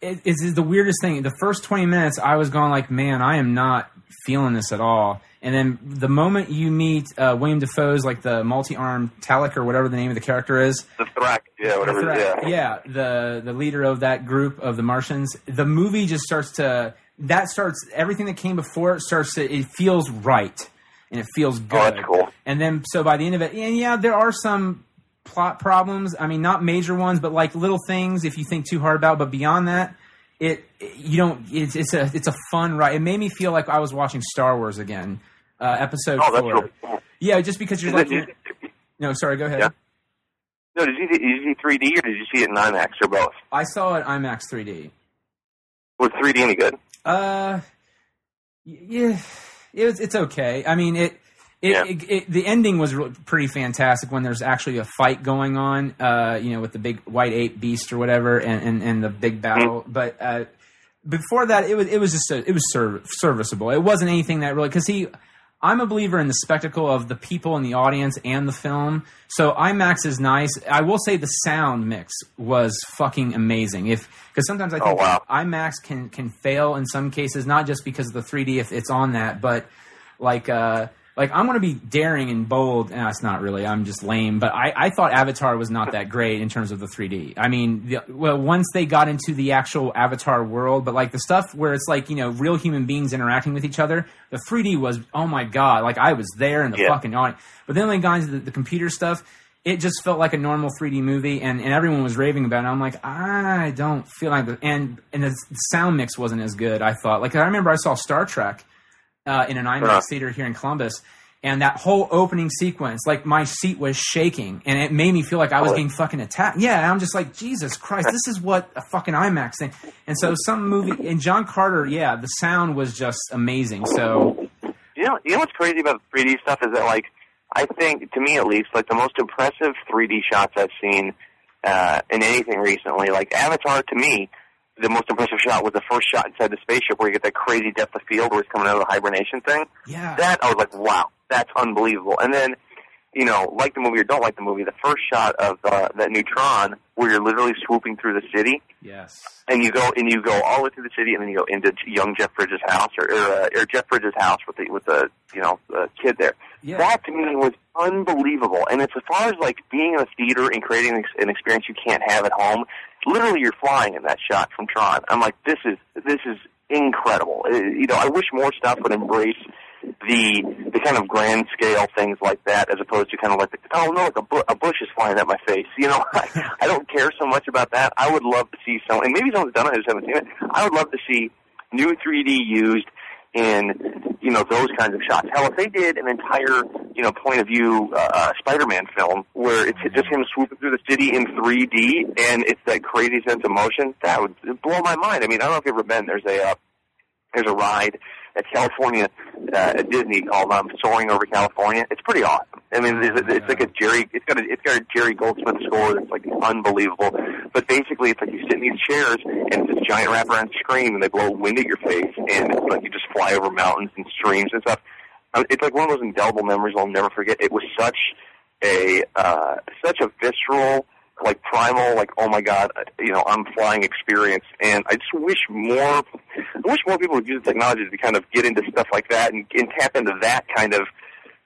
it, it's the weirdest thing. The first twenty minutes, I was going like, "Man, I am not feeling this at all." And then the moment you meet uh, Willem Dafoe's like the multi-armed Talik or whatever the name of the character is, The Thark, yeah, whatever. the it is, yeah. yeah, the the leader of that group of the Martians. The movie just starts to that starts everything that came before it starts to it feels right and it feels good. Oh, that's cool. And then so by the end of it, and yeah, there are some plot problems. I mean, not major ones, but like little things if you think too hard about. But beyond that, it you don't. It's it's a it's a fun ride. It made me feel like I was watching Star Wars again. Uh, episode Oh, four. really cool. Yeah, just because you're like, it- no, sorry, go ahead. Yeah. No, did you, see, did you see 3D or did you see it in IMAX or both? I saw it IMAX 3D. Was 3D any good? Uh, yeah, it was, it's okay. I mean, it. It, Yeah. it, it, the ending was re- pretty fantastic when there's actually a fight going on, uh, you know, with the big white ape beast or whatever, and, and, and the big battle. But uh, before that, it was it was just a, it was serv- serviceable. It wasn't anything that really because he, I'm a believer in the spectacle of the people in the audience and the film. So IMAX is nice. I will say the sound mix was fucking amazing. If because sometimes I Oh, think wow. IMAX can can fail in some cases, not just because of the 3D if it's on that, but like uh like I'm gonna be daring and bold. And it's not really. I'm just lame. But I, I thought Avatar was not that great in terms of the 3D. I mean, the, well, once they got into the actual Avatar world, but like the stuff where it's like you know real human beings interacting with each other, the 3D was oh my god, like I was there in the Yeah. fucking audience. But then when they got into the, the computer stuff. It just felt like a normal 3D movie, and, and everyone was raving about it. I'm like, I don't feel like, the, and and the sound mix wasn't as good. I thought, like I remember I saw Star Trek, uh, in an IMAX Uh-huh. theater here in Columbus. And that whole opening sequence, like my seat was shaking, and it made me feel like I was being fucking attacked. Yeah, I'm just like, Jesus Christ, this is what a fucking IMAX thing. And so some movie, and John Carter, yeah, the sound was just amazing. So You know, you know what's crazy about 3D stuff is that, like, I think, to me at least, like the most impressive 3D shots I've seen uh, in anything recently, like Avatar, to me, the most impressive shot was the first shot inside the spaceship where you get that crazy depth of field where he's coming out of the hibernation thing. yeah, That I was like, wow, that's unbelievable. And then, you know, like the movie or don't like the movie, the first shot of uh, that new Tron where you're literally swooping through the city yes, and you go and you go all the way through the city, and then you go into young Jeff Bridges' house or or, uh, or Jeff Bridges' house with the with the you know the kid there. Yeah. That to me was unbelievable. And it's as far as like being in a theater and creating an an experience you can't have at home. Literally, you're flying in that shot from Tron. I'm like, this is this is incredible. Uh, you know, I wish more stuff would embrace the the kind of grand scale things like that, as opposed to kind of like the, oh no, like a, bu- a bush is flying at my face. You know, I, I don't care so much about that. I would love to see some, and maybe someone's done it. I just haven't seen it. I would love to see new 3D used in you know those kinds of shots. Hell, if they did an entire you know point of view uh, uh, Spider-Man film where it's just him swooping through the city in 3D and it's that crazy sense of motion, that would blow my mind. I mean, I don't know if you've ever been. There's a uh, there's a ride at California uh, at Disney called um, Soaring Over California. It's pretty awesome. I mean, it's, it's like a Jerry. It's got a it's got a Jerry Goldsmith score that's like unbelievable. But basically, it's like you sit in these chairs and it's this giant wraparound screen, and they blow wind at your face, and it's like you just fly over mountains and streams and stuff. Uh, It's like one of those indelible memories I'll never forget. It was such a uh, such a visceral like primal, like oh my god, you know, I'm flying experience, and I just wish more, I wish more people would use the technology to kind of get into stuff like that and, and tap into that kind of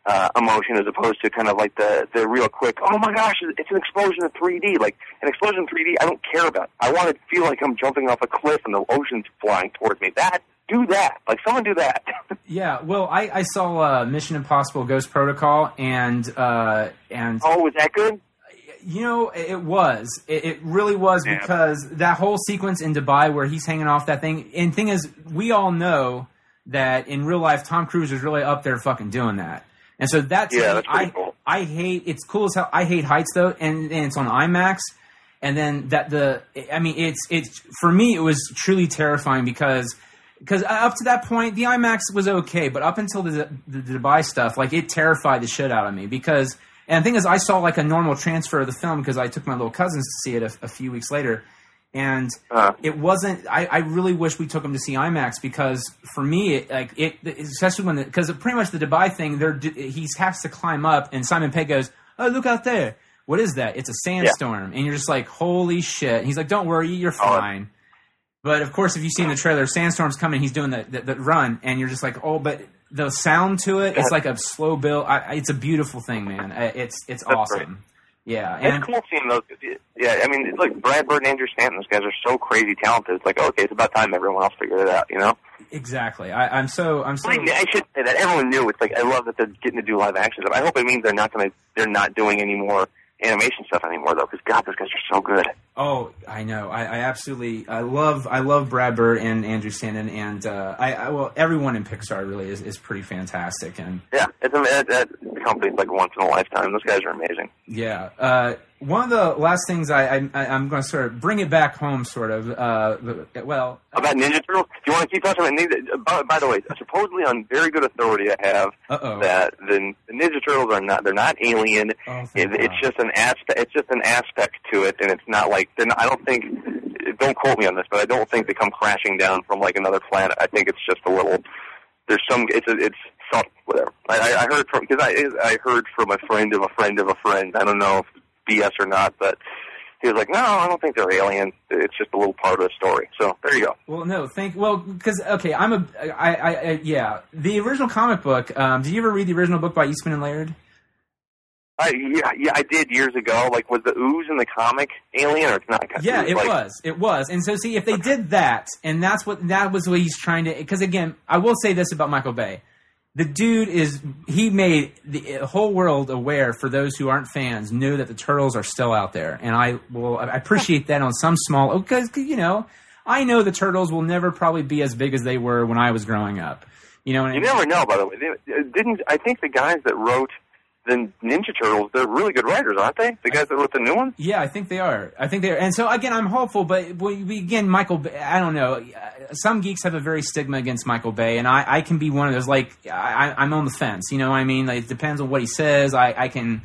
uh, emotion as opposed to kind of like the the real quick, oh my gosh, it's an explosion in 3D, like an explosion in 3D. I don't care about. I want to feel like I'm jumping off a cliff and the ocean's flying towards me. That do that, like someone do that. yeah. Well, I, I saw uh, Mission Impossible: Ghost Protocol, and uh, and oh, was that good? You know, it was. It, it really was Yeah. because that whole sequence in Dubai where he's hanging off that thing. And thing is, we all know that in real life, Tom Cruise is really up there fucking doing that. And so that's Yeah, that's I cool. I hate. It's cool as hell. I hate heights though, and, and it's on IMAX. And then that the I mean, it's it's for me it was truly terrifying because because up to that point the IMAX was okay, but up until the, the Dubai stuff, like it terrified the shit out of me because. And the thing is, I saw like a normal transfer of the film because I took my little cousins to see it a, a few weeks later, and Uh. it wasn't. I, I really wish we took them to see IMAX because for me, it, like it, especially when because pretty much the Dubai thing, there he has to climb up, and Simon Pegg goes, "Oh, look out there! What is that? It's a sandstorm!" And you're just like, "Holy shit!" And he's like, "Don't worry, you're Oh, fine." But of course, if you've seen the trailer, sandstorm's coming. He's doing the, the, the run, and you're just like, "Oh!" But the sound to it, it's like a slow build. I, it's a beautiful thing, man. It's it's That's awesome. great. Yeah, and It's cool seeing those. Yeah, I mean, it's like Brad Bird and Andrew Stanton. Those guys are so crazy talented. It's like, okay, it's about time everyone else figured it out. You know? exactly. I, I'm so I'm so. I, I should say that everyone knew. It's like I love that they're getting to do live action stuff. I hope it means they're not to. They're not doing any more animation stuff anymore, though. Because God, those guys are so good. Oh, I know. I, I absolutely. I love. I love Brad Bird and Andrew Stanton, and uh, I, I well, everyone in Pixar really is, is pretty fantastic, and Yeah, it's a that, that company's like once in a lifetime. Those guys are amazing. yeah. Uh, one of the last things I, I I'm going to sort of bring it back home, sort of. Uh, the- well, About Ninja Turtles, do you want to keep talking about Ninja? By, by the way, supposedly on very good authority, I have uh oh. that the, the Ninja Turtles are not. They're not alien. Oh, It, it's just an aspect. It's just an aspect to it, and it's not like not, I don't think. Don't quote me on this, but I don't think they come crashing down from like another planet. I think it's just a little. There's some. It's a, it's Whatever. I, I I heard from because I I heard from a friend of a friend of a friend. I don't know if BS or not, but he was like, "No, I don't think they're alien. It's just a little part of the story." So there you go. Well, no, thank. Well, because okay, I'm a, I, I, I, yeah. The original comic book. Um, did you ever read the original book by Eastman and Laird? I yeah yeah I did years ago. Like was the ooze in the comic alien or it's not? Yeah, it like, was. It was. And so, see, if they did that, and that's what that was what he's trying to. Because again, I will say this about Michael Bay: the dude is he made the whole world aware. For those who aren't fans, know that the turtles are still out there, and I will. I appreciate that on some small oh, because you know I know the turtles will never probably be as big as they were when I was growing up. You know, and You never know. By the way, didn't I think the guys that wrote the Ninja Turtles? They're really good writers, aren't they? The guys that wrote the new ones. Yeah, I think they are. I think they are. And so again, I'm hopeful, but we, again, Michael. I don't know. Uh, Some geeks have a very stigma against Michael Bay, and I, I can be one of those. Like I, I'm on the fence. You know what I mean? Like, it depends on what he says. I, I can,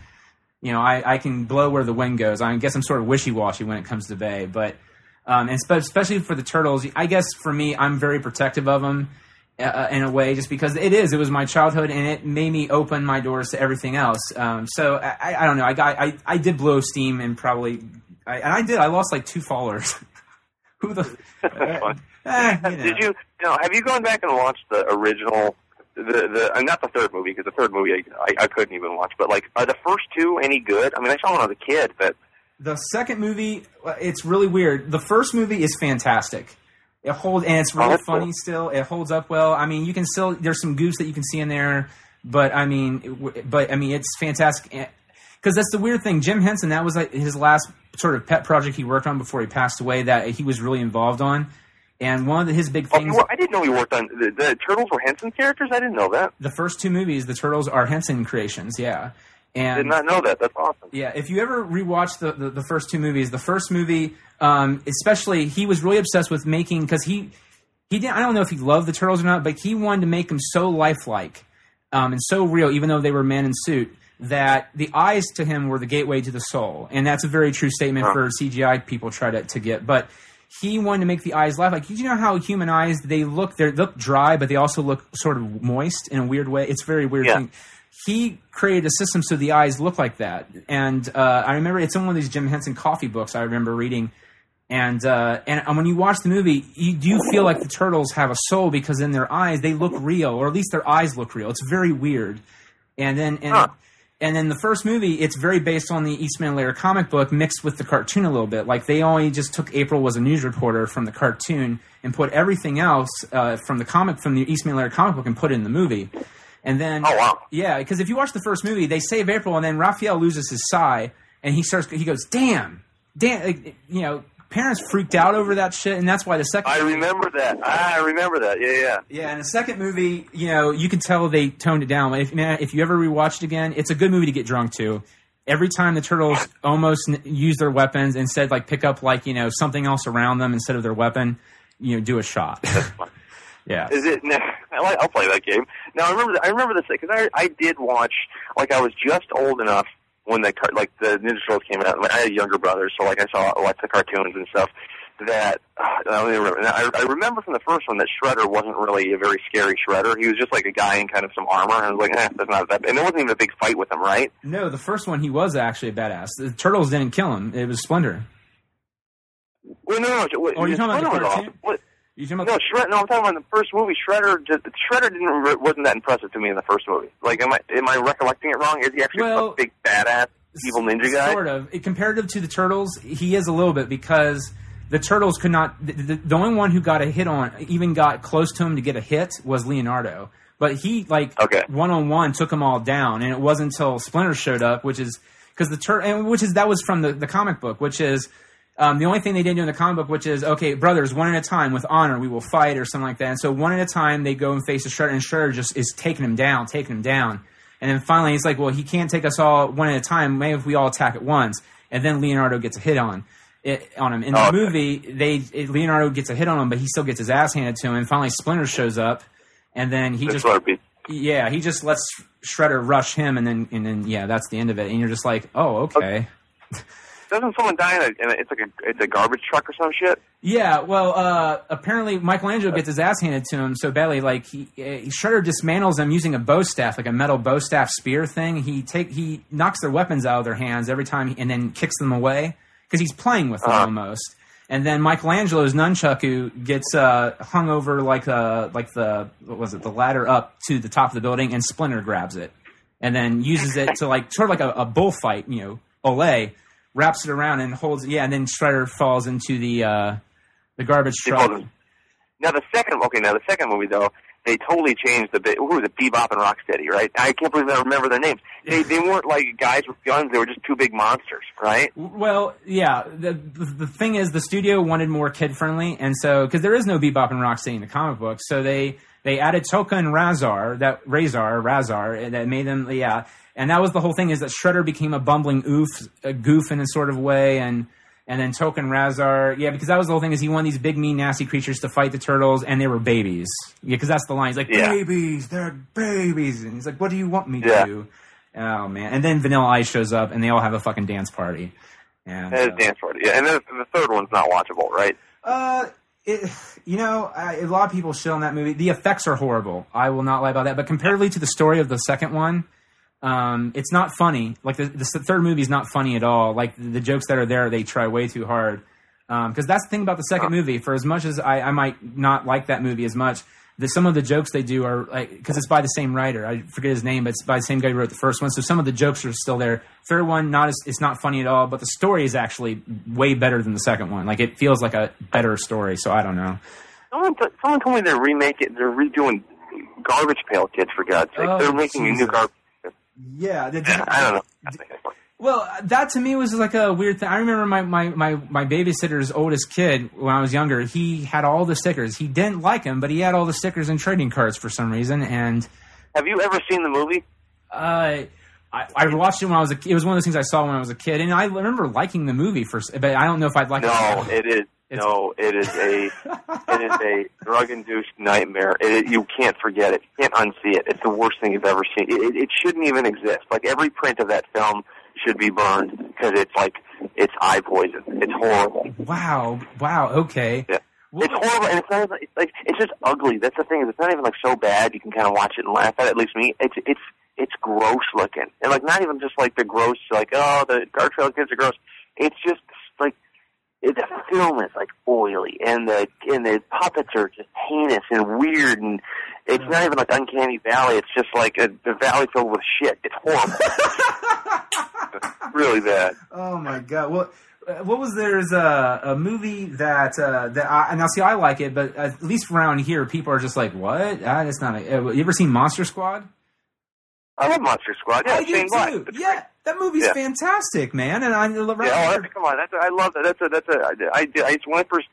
you know, I, I can blow where the wind goes. I guess I'm sort of wishy washy when it comes to Bay, but um, and spe- especially for the turtles, I guess for me, I'm very protective of them. Uh, in a way, just because it is, it was my childhood, and it made me open my doors to everything else. Um, so I, I, don't know. I got, I, I did blow steam, and probably, I, and I did. I lost like two followers. Who the? Eh, you know. Did you? No. Have you gone back and watched the original? The the uh, not the third movie because the third movie I, I I couldn't even watch. But like, are the first two any good? I mean, I saw when I was a kid, but The second movie, uh, it's really weird. The first movie is fantastic. It holds, and it's Oh, really funny cool. still. It holds up well. I mean, you can still there's some goofs that you can see in there, but I mean, but I mean, it's fantastic. Because that's the weird thing. Jim Henson, that was like his last sort of pet project he worked on before he passed away. That he was really involved on, and one of the, his big oh, things. you were, I didn't know he worked on the, the Turtles were Henson characters. I didn't know that. the first two movies, the Turtles are Henson creations. Yeah, and Did not know that. That's awesome. Yeah, if you ever rewatch the, the, the first two movies, the first movie, um, especially, he was really obsessed with making because he he didn't. I don't know if he loved the turtles or not, but he wanted to make them so lifelike um, and so real, even though they were men in suit. That the eyes to him were the gateway to the soul, and that's a very true statement Huh. for CGI people try to, to get. But he wanted to make the eyes lifelike. You know how human eyes they look they look dry, but they also look sort of moist in a weird way. It's very weird Yeah. thing he created a system so the eyes look like that. And uh, I remember it's in one of these Jim Henson coffee books I remember reading. And uh, and when you watch the movie, you do feel like the turtles have a soul because in their eyes they look real, or at least their eyes look real. It's very weird. And then and Huh. and then the first movie, it's very based on the Eastman Laird comic book mixed with the cartoon a little bit. Like they only just took April was a news reporter from the cartoon and put everything else uh, from the comic from the Eastman Laird comic book and put it in the movie. And then Oh, wow. yeah, because if you watch the first movie, they save April, and then Raphael loses his sigh, and he starts. He goes, "Damn, damn!" Like, you know, parents freaked out over that shit, and that's why the second. I remember that. I remember that. Yeah, yeah. yeah, in the second movie, you know, you can tell they toned it down. If man, if you ever rewatch it again, it's a good movie to get drunk to. Every time the turtles almost n- use their weapons, instead like pick up like you know something else around them instead of their weapon, you know, do a shot. Yeah. Is it? No, I like, I'll play that game. Now I remember. I remember this because I I did watch. Like I was just old enough when the like the Ninja Turtles came out. I had younger brothers, so like I saw lots of cartoons and stuff. That uh, I don't even remember. I, I remember from the first one that Shredder wasn't really a very scary Shredder. He was just like a guy in kind of some armor, and I was like, eh, that's not that. And there wasn't even a big fight with him, right? No, the first one he was actually a badass. The turtles didn't kill him; it was Splinter. Well, no, no. What, Oh, you're talking about the cartoon? What? You talking No, about Shredder. No, I'm talking about the first movie. Shredder. Just, Shredder didn't wasn't that impressive to me in the first movie. Like, am I am I recollecting it wrong? Is he actually Well, a big badass evil ninja guy? Sort of. It- Comparative to the turtles, he is a little bit because the turtles could not. The, the, the only one who got a hit on, even got close to him to get a hit, was Leonardo. But he like one on one took them all down, and it wasn't until Splinter showed up, which is because the tur and which is that was from the, the comic book, which is. Um, the only thing they didn't do in the comic book, which is okay, brothers, one at a time with honor, we will fight or something like that. And so one at a time, they go and face the Shredder, and Shredder just is taking him down, taking him down. And then finally, he's like, well, he can't take us all one at a time. Maybe if we all attack at once. And then Leonardo gets a hit on it, on him. In the Oh, okay. movie, they it, Leonardo gets a hit on him, but he still gets his ass handed to him. And finally, Splinter shows up, and then he That's just yeah, he just lets Shredder rush him, and then and then yeah, that's the end of it. And you're just like, oh, okay. doesn't someone die in a, in a it's like a it's a garbage truck or some shit? Yeah, well, uh, apparently Michelangelo gets his ass handed to him so badly, like he, uh, Shredder dismantles them using a bow staff, like a metal bow staff spear thing. He take he knocks their weapons out of their hands every time, and then kicks them away because he's playing with them Uh-huh. almost. And then Michelangelo's nunchaku gets uh, hung over like uh, like the what was it the ladder up to the top of the building, and Splinter grabs it and then uses it to like sort of like a, a bullfight, you know, Olay wraps it around and holds yeah, and then Shredder falls into the uh, the garbage They truck. Now the second, okay, now the second movie though, they totally changed the bit. Who was it? Bebop and Rocksteady, right? I can't believe I remember their names. They they weren't like guys with guns; they were just two big monsters, right? Well, yeah. The, the the thing is, the studio wanted more kid friendly, and so because there is no Bebop and Rocksteady in the comic book, so they they added Tokka and Rahzar, that Rahzar, Rahzar, that made them yeah. And that was the whole thing is that Shredder became a bumbling oof, a goof in a sort of way, and and then Token Rahzar, yeah, because that was the whole thing is he wanted these big mean nasty creatures to fight the turtles, and they were babies, yeah, because that's the line. He's like Yeah. babies, they're babies, and he's like, what do you want me Yeah. to do? Oh man! And then Vanilla Ice shows up, and they all have a fucking dance party. And uh, dance party. Yeah, and then the third one's not watchable, right? uh, it, you know, I, a lot of people shit on that movie. The effects are horrible. I will not lie about that. But comparatively to the story of the second one, um, it's not funny. Like the, the third movie is not funny at all. Like the, jokes that are there, they try way too hard. Because that's the thing about the second movie. For as much as I, I might not like that movie as much, the, some of the jokes they do are like because it's by the same writer. I forget his name, but it's by the same guy who wrote the first one. So some of the jokes are still there. Third one, not as it's not funny at all, but the story is actually way better than the second one. Like it feels like a better story. So I don't know. Someone, t- someone told me they're remaking, they're redoing Garbage Pail Kids for God's sake. Oh, they're making a new garbage. Yeah, I don't know. Well, that to me was like a weird thing. I remember my, my, my, my babysitter's oldest kid when I was younger. He had all the stickers. He didn't like them, but he had all the stickers and trading cards for some reason. And Have you ever seen the movie? uh, I, I watched it when I was a. It was one of those things I saw when I was a kid, and I remember liking the movie for. But I don't know if I'd like it. No, now. it is. It's- No, it is a it is a drug-induced nightmare. It, you can't forget it. You can't unsee it. It's the worst thing you've ever seen. It, it shouldn't even exist. Like every print of that film should be burned because it's like it's eye poison. It's horrible. Wow! Wow! Okay. Yeah. It's horrible, and it's not even, it's like it's just ugly. That's the thing is, it's not even like so bad you can kind of watch it and laugh at it. At least me, it's it's it's gross looking, and like not even just like the gross, like oh the Trail kids are gross. It's just the film is like oily, and the and the puppets are just heinous and weird, and it's not even like Uncanny Valley. It's just like a, a valley filled with shit. It's horrible, really bad. Oh my god! Well, uh, what was there's a, a movie that uh, that I now see I like it, but at least around here people are just like, what? Ah, that's not. A, uh, you ever seen Monster Squad? I love Monster Squad. Yeah, I do Shane Black. too. It's Yeah, that movie's Yeah. fantastic, man. And I around Yeah, oh, that's, come on, that's I love that. That's a that's a I, I, I used when I first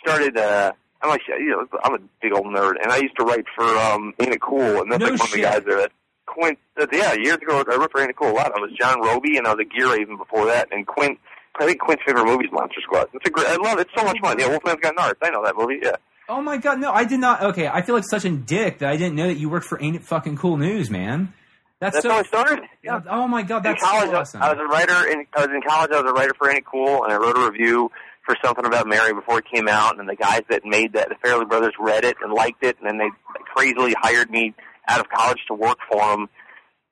started. uh I'm like you know I'm a big old nerd, and I used to write for um Ain't It Cool, and that's No like one of the guys there. That Quint, that, yeah, years ago I wrote for Ain't It Cool a lot. I was John Roby, and I was a Gear even before that. And Quint, I think Quint's favorite movie is Monster Squad. It's a great. I love it. It's so much fun. Yeah, Wolfman's Got Nards. I know that movie. Yeah. Oh my god, no, I did not. Okay, I feel like such a dick that I didn't know that you worked for Ain't It Fucking Cool News, man. That's, That's so. how I started. Yeah. Oh my god, that's in college, so awesome. I was a writer. In, I was in college. I was a writer for Ain't Cool, and I wrote a review for something about Mary before it came out. And the guys that made that, the Farrelly Brothers, read it and liked it, and then they crazily hired me out of college to work for them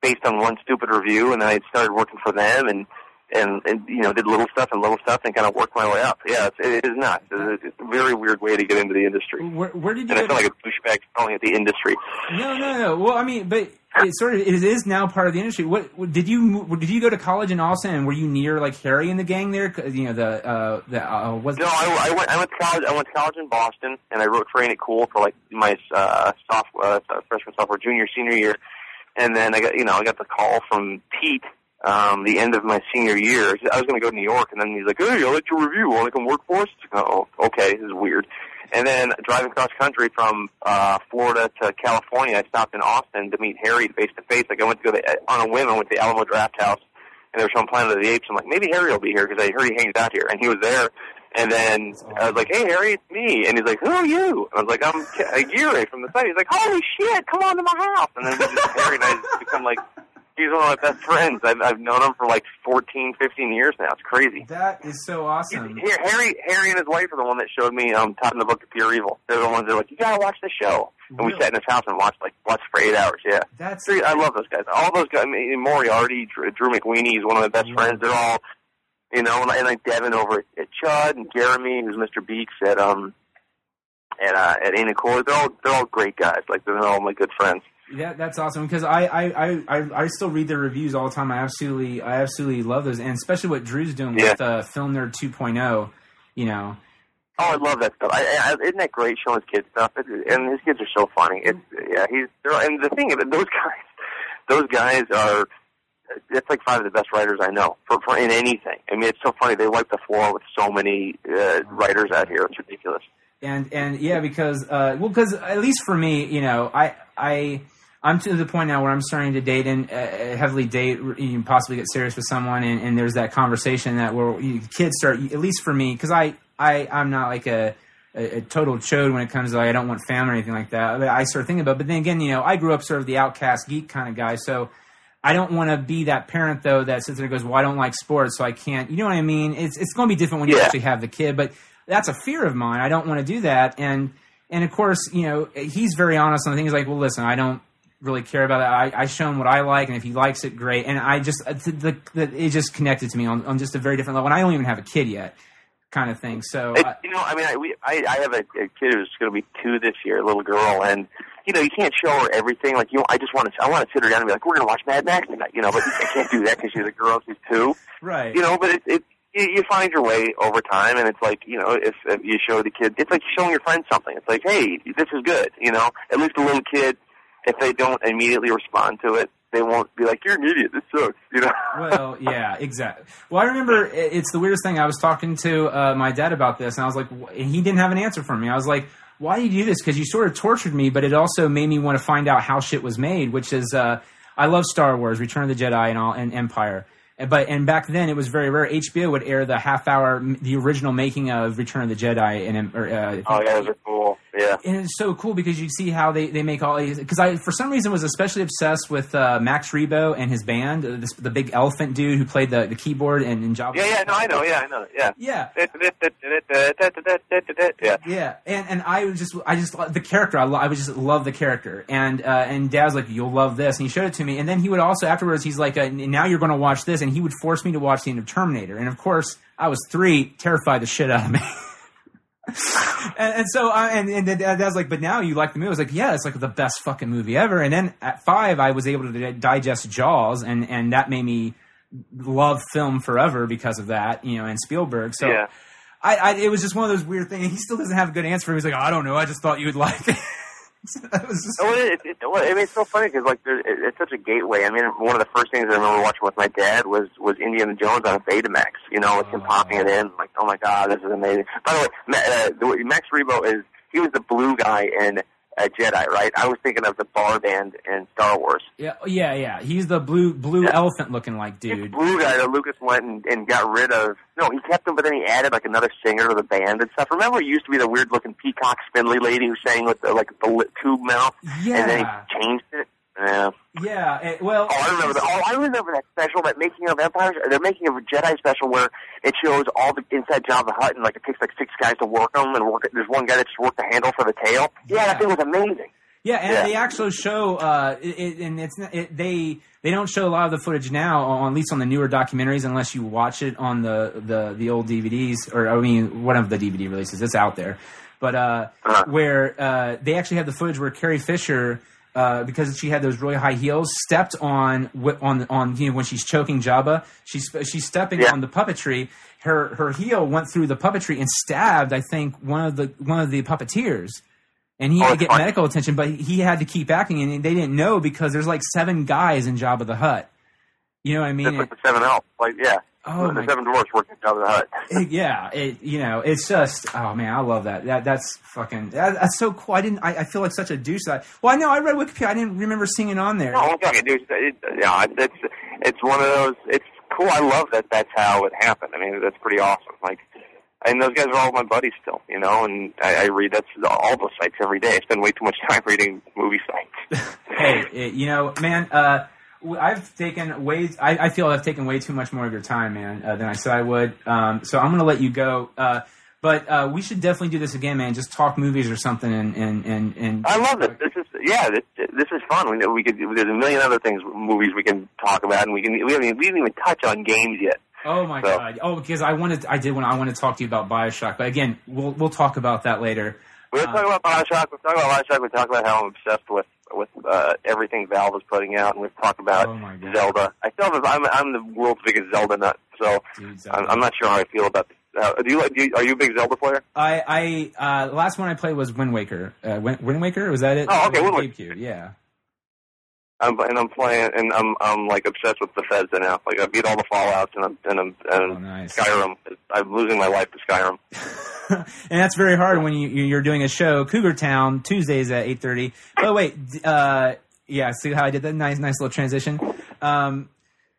based on one stupid review. And then I started working for them, and and, and you know did little stuff and little stuff, and kind of worked my way up. Yeah, it's, it is nuts. It's, it's a very weird way to get into the industry. where, where did you And I feel to- like a douchebag calling it the industry. No, no, no. Well, I mean, but it sort of it is now part of the industry. What, did you did you go to college in Austin? And were you near like Harry and the gang there? You know the uh, the uh, was No, I, I went. I went to college. I went to college in Boston, and I wrote for Ain't It Cool for like my uh, sophomore, uh, freshman, sophomore, junior, senior year, and then I got you know I got the call from Pete. Um, the end of my senior year, I was going to go to New York, and then he's like, "Hey, I like your review. Want to come work for us?" Oh, okay, this is weird. And then driving cross country from uh, Florida to California, I stopped in Austin to meet Harry face to face. Like I went to go to, on a whim. I went to the Alamo Drafthouse, and they were showing Planet of the Apes. I'm like, maybe Harry will be here because I heard he hangs out here, and he was there. And then I was like, "Hey, Harry, it's me." And he's like, "Who are you?" And I was like, "I'm uh, Gary from the site." He's like, "Holy shit, come on to my house!" And then Harry and I just become like He's one of my best friends. I've, I've known him for like 14, 15 years now. It's crazy. That is so awesome. Here, Harry, Harry and his wife are the one that showed me um, Todd and the Book of Pure Evil. They're the ones that are like, you gotta watch the show. And we sat in his house and watched like watched for eight hours. Yeah, That's Three- I love those guys. All those guys. I mean, Moriarty, Drew, Drew McWeeny, he's one of my best friends. They're all, you know, and, and like Devin over at, at Chud and Jeremy, who's Mr. Beaks at um at uh, at Ain't They're all they're all great guys. Like they're all my good friends. Yeah, that's awesome because I, I, I, I, still read their reviews all the time. I absolutely I absolutely love those, and especially what Drew's doing Yeah. with uh, Film Nerd 2.0. You know, Oh, I love that stuff. I, I, isn't that great showing his kids stuff? It, and his kids are so funny. It's yeah, he's they're, and the thing those guys, those guys are. It's like five of the best writers I know for, for in anything. I mean, it's so funny. They wipe the floor with so many uh, writers out here. It's ridiculous. and and yeah, because uh, well, because at least for me, you know, I I. I'm to the point now where I'm starting to date and uh, heavily date, you know, possibly get serious with someone, and, and there's that conversation that where you, kids start, at least for me, because I, I, I'm not like a, a, a total chode when it comes to like, I don't want family or anything like that. But I start thinking about, but then again, you know, I grew up sort of the outcast geek kind of guy, so I don't want to be that parent though that sits there and goes, "Well, I don't like sports, so I can't." You know what I mean? It's it's going to be different when you Yeah. actually have the kid, but that's a fear of mine. I don't want to do that, and and of course, you know, he's very honest on the thing. He's like, "Well, listen, I don't really care about that. I, I show him what I like, and if he likes it, great." And I just uh, the, the, it just connected to me on, on just a very different level. And I don't even have a kid yet, kind of thing. So It, you know, I mean, I, we, I, I have a, a kid who's going to be two this year, a little girl, and you know, you can't show her everything. Like, you know, I just want to, I want to sit her down and be like, "We're going to watch Mad Max tonight," you know. But I can't do that because she's a girl, she's two. right, you know, but it, it you, you find your way over time, and it's like you know, if, if you show the kid, it's like showing your friend something. It's like, hey, this is good, you know. At least a little kid, if they don't immediately respond to it, they won't be like, you're an idiot. This sucks, you know. well, yeah, exactly. Well, I remember it's the weirdest thing. I was talking to uh, my dad about this, and I was like, and he didn't have an answer for me. I was like, why do you do this? Because you sort of tortured me, but it also made me want to find out how shit was made. Which is, uh, I love Star Wars, Return of the Jedi, and all, and Empire. And- But and back then it was very rare. HBO would air the half hour, the original making of Return of the Jedi, and or, uh, oh yeah, those are cool. Yeah. and it's so cool because you see how they, they make all these. Because I, for some reason, was especially obsessed with uh, Max Rebo and his band, uh, this, the big elephant dude who played the, the keyboard and, and Jabba. Yeah, yeah, no, I know, yeah, I know, yeah. Yeah, Yeah. yeah, and and I was just I just the character I, lo- I just love the character and uh, and Dad was like you'll love this and he showed it to me and then he would also afterwards he's like uh, now you're going to watch this and he would force me to watch the end of Terminator and of course I was three terrified the shit out of me. and, and so I, and and then uh, Dad was like, but now you like the movie. I was like, yeah, it's like the best fucking movie ever. And then at five, I was able to digest Jaws, and and that made me love film forever because of that, you know, and Spielberg. So Yeah. I, I it was just one of those weird things. He still doesn't have a good answer. for me. He's like, oh, I don't know. I just thought you would like it. it was just, Well, it, it, well, I mean, it's so funny because like there, it, it's such a gateway. I mean, one of the first things I remember watching with my dad was was Indiana Jones on a Betamax. You know, with him popping it in, like, oh my god, this is amazing. By the way, Ma- uh, the, Max Rebo is he was the blue guy in uh, Jedi, right? I was thinking of the bar band in Star Wars. yeah, yeah, yeah. He's the blue blue Yeah. elephant looking like dude. blue guy that Lucas went and, and got rid of. No, he kept him, but then he added like another singer to the band and stuff. Remember, it used to be the weird looking peacock spindly lady who sang with the, like the tube mouth, yeah. and then he changed it. Yeah. yeah. it- well, Oh, I remember that. Oh, I remember that special, that making of Empires. They're making of a Jedi special where it shows all the inside Jabba the Hutt, and like it takes like six guys to work them, and work. it. There's one guy that just worked the handle for the tail. Yeah, Yeah. that thing was amazing. Yeah, and Yeah. they actually show, uh, it, and it's it, they they don't show a lot of the footage now, on, at least on the newer documentaries, unless you watch it on the the, the old DVDs or I mean one of the DVD releases. It's out there, but uh, Uh-huh. where uh, they actually have the footage where Carrie Fisher. Uh, because she had those really high heels, stepped on on on you know when she's choking Jabba, she's she's stepping Yeah. on the puppetry. Her her heel went through the puppetry and stabbed, I think, one of the one of the puppeteers and he Oh, had to get funny. medical attention, but he had to keep acting, and they didn't know because there's like seven guys in Jabba the Hutt. You know what I mean? Just like the Seven Elves. Like, yeah. Oh, the my- Seven Dwarfs working Jabba the Hutt. It- yeah, it, you know, it's just oh man, I love that. That that's fucking that, that's so cool. I didn't. I, I feel like such a douche. That well, I know I read Wikipedia. I didn't remember seeing it on there. No, I'm talking, dude. It, yeah, it's it's one of those. It's cool. I love that. That's how it happened. I mean, that's pretty awesome. Like, and those guys are all my buddies still, you know. And I, I read that's all those sites every day. I spend way too much time reading movie sites. hey, you know, man, uh, I've taken way. I, I feel I've taken way too much more of your time, man, uh, than I said I would. Um, so I'm going to let you go. Uh, but uh, we should definitely do this again, man. Just talk movies or something, and and and, and I love it. This is yeah, this, this is fun. We, we could there's a million other things, movies we can talk about, and we can we haven't we didn't even touch on games yet. Oh my So- god! Oh, because I wanted, I did want, I want to talk to you about Bioshock, but again, we'll we'll talk about that later. We're Uh, talking about Bioshock. We're talking about Bioshock. We talk about how I'm obsessed with with uh, everything Valve is putting out, and we've talked about Oh Zelda. I still have, I'm I'm the world's biggest Zelda nut, so dude! I'm, I'm not sure how I feel about. This. Uh, do you, do you are you a big Zelda player? I I uh, the last one I played was Wind Waker. Uh, Wind, Wind Waker was that it? Oh, okay, Wind GameCube, Yeah. I'm, and I'm playing, and I'm I'm like obsessed with Bethesda now. Like I beat all the Fallout's, and I'm and I'm and Oh, nice. Skyrim. I'm losing my life to Skyrim. and that's very hard when you you're doing a show, Cougar Town, Tuesdays at eight thirty. Oh wait, uh, yeah. See how I did that? Nice, nice little transition. Um,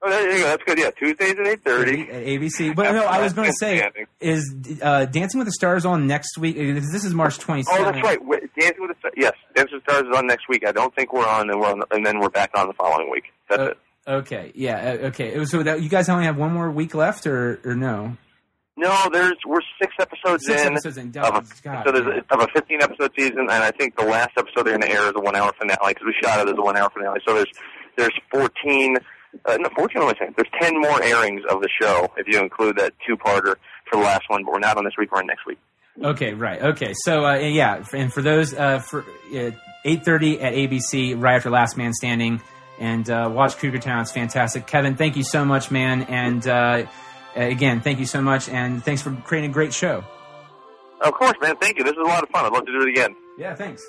Oh, there you go. That's good. Yeah, Tuesdays at eight thirty. at ABC. But no, I was going to say, is uh, Dancing with the Stars on next week? This is March twenty Oh, that's right. Wait, Dancing with the Stars. Yes, Dancing with the Stars is on next week. I don't think we're on, and we're on, and then we're back on the following week. That's Uh, it. Okay, yeah, uh, okay. So that, you guys only have one more week left, or or no? No, there's we're six episodes Six in. episodes in. of a, God, so there's of a 15 episode season, and I think the last episode they're going to air is a one hour finale because we shot it as a one hour finale. So there's there's 14, uh, no 14. What am I? There's 10 more airings of the show if you include that two parter for the last one. But we're not on this week. We're on next week. Okay, right. Okay, so uh, yeah, and for those uh, for uh, eight thirty at ABC, right after Last Man Standing, and uh, watch Cougar Town. It's fantastic. Kevin, thank you so much, man. And uh, again, thank you so much, and thanks for creating a great show. Of course, man. Thank you. This is a lot of fun. I'd love to do it again. Yeah, thanks.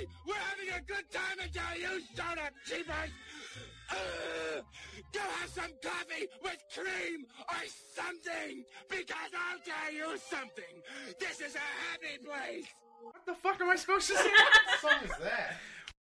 Go away! We're having a good time until you start up, cheapers! Ugh. go have some coffee with cream or something! Because I'll tell you something! This is a happy place! What the fuck am I supposed to say? what song is that?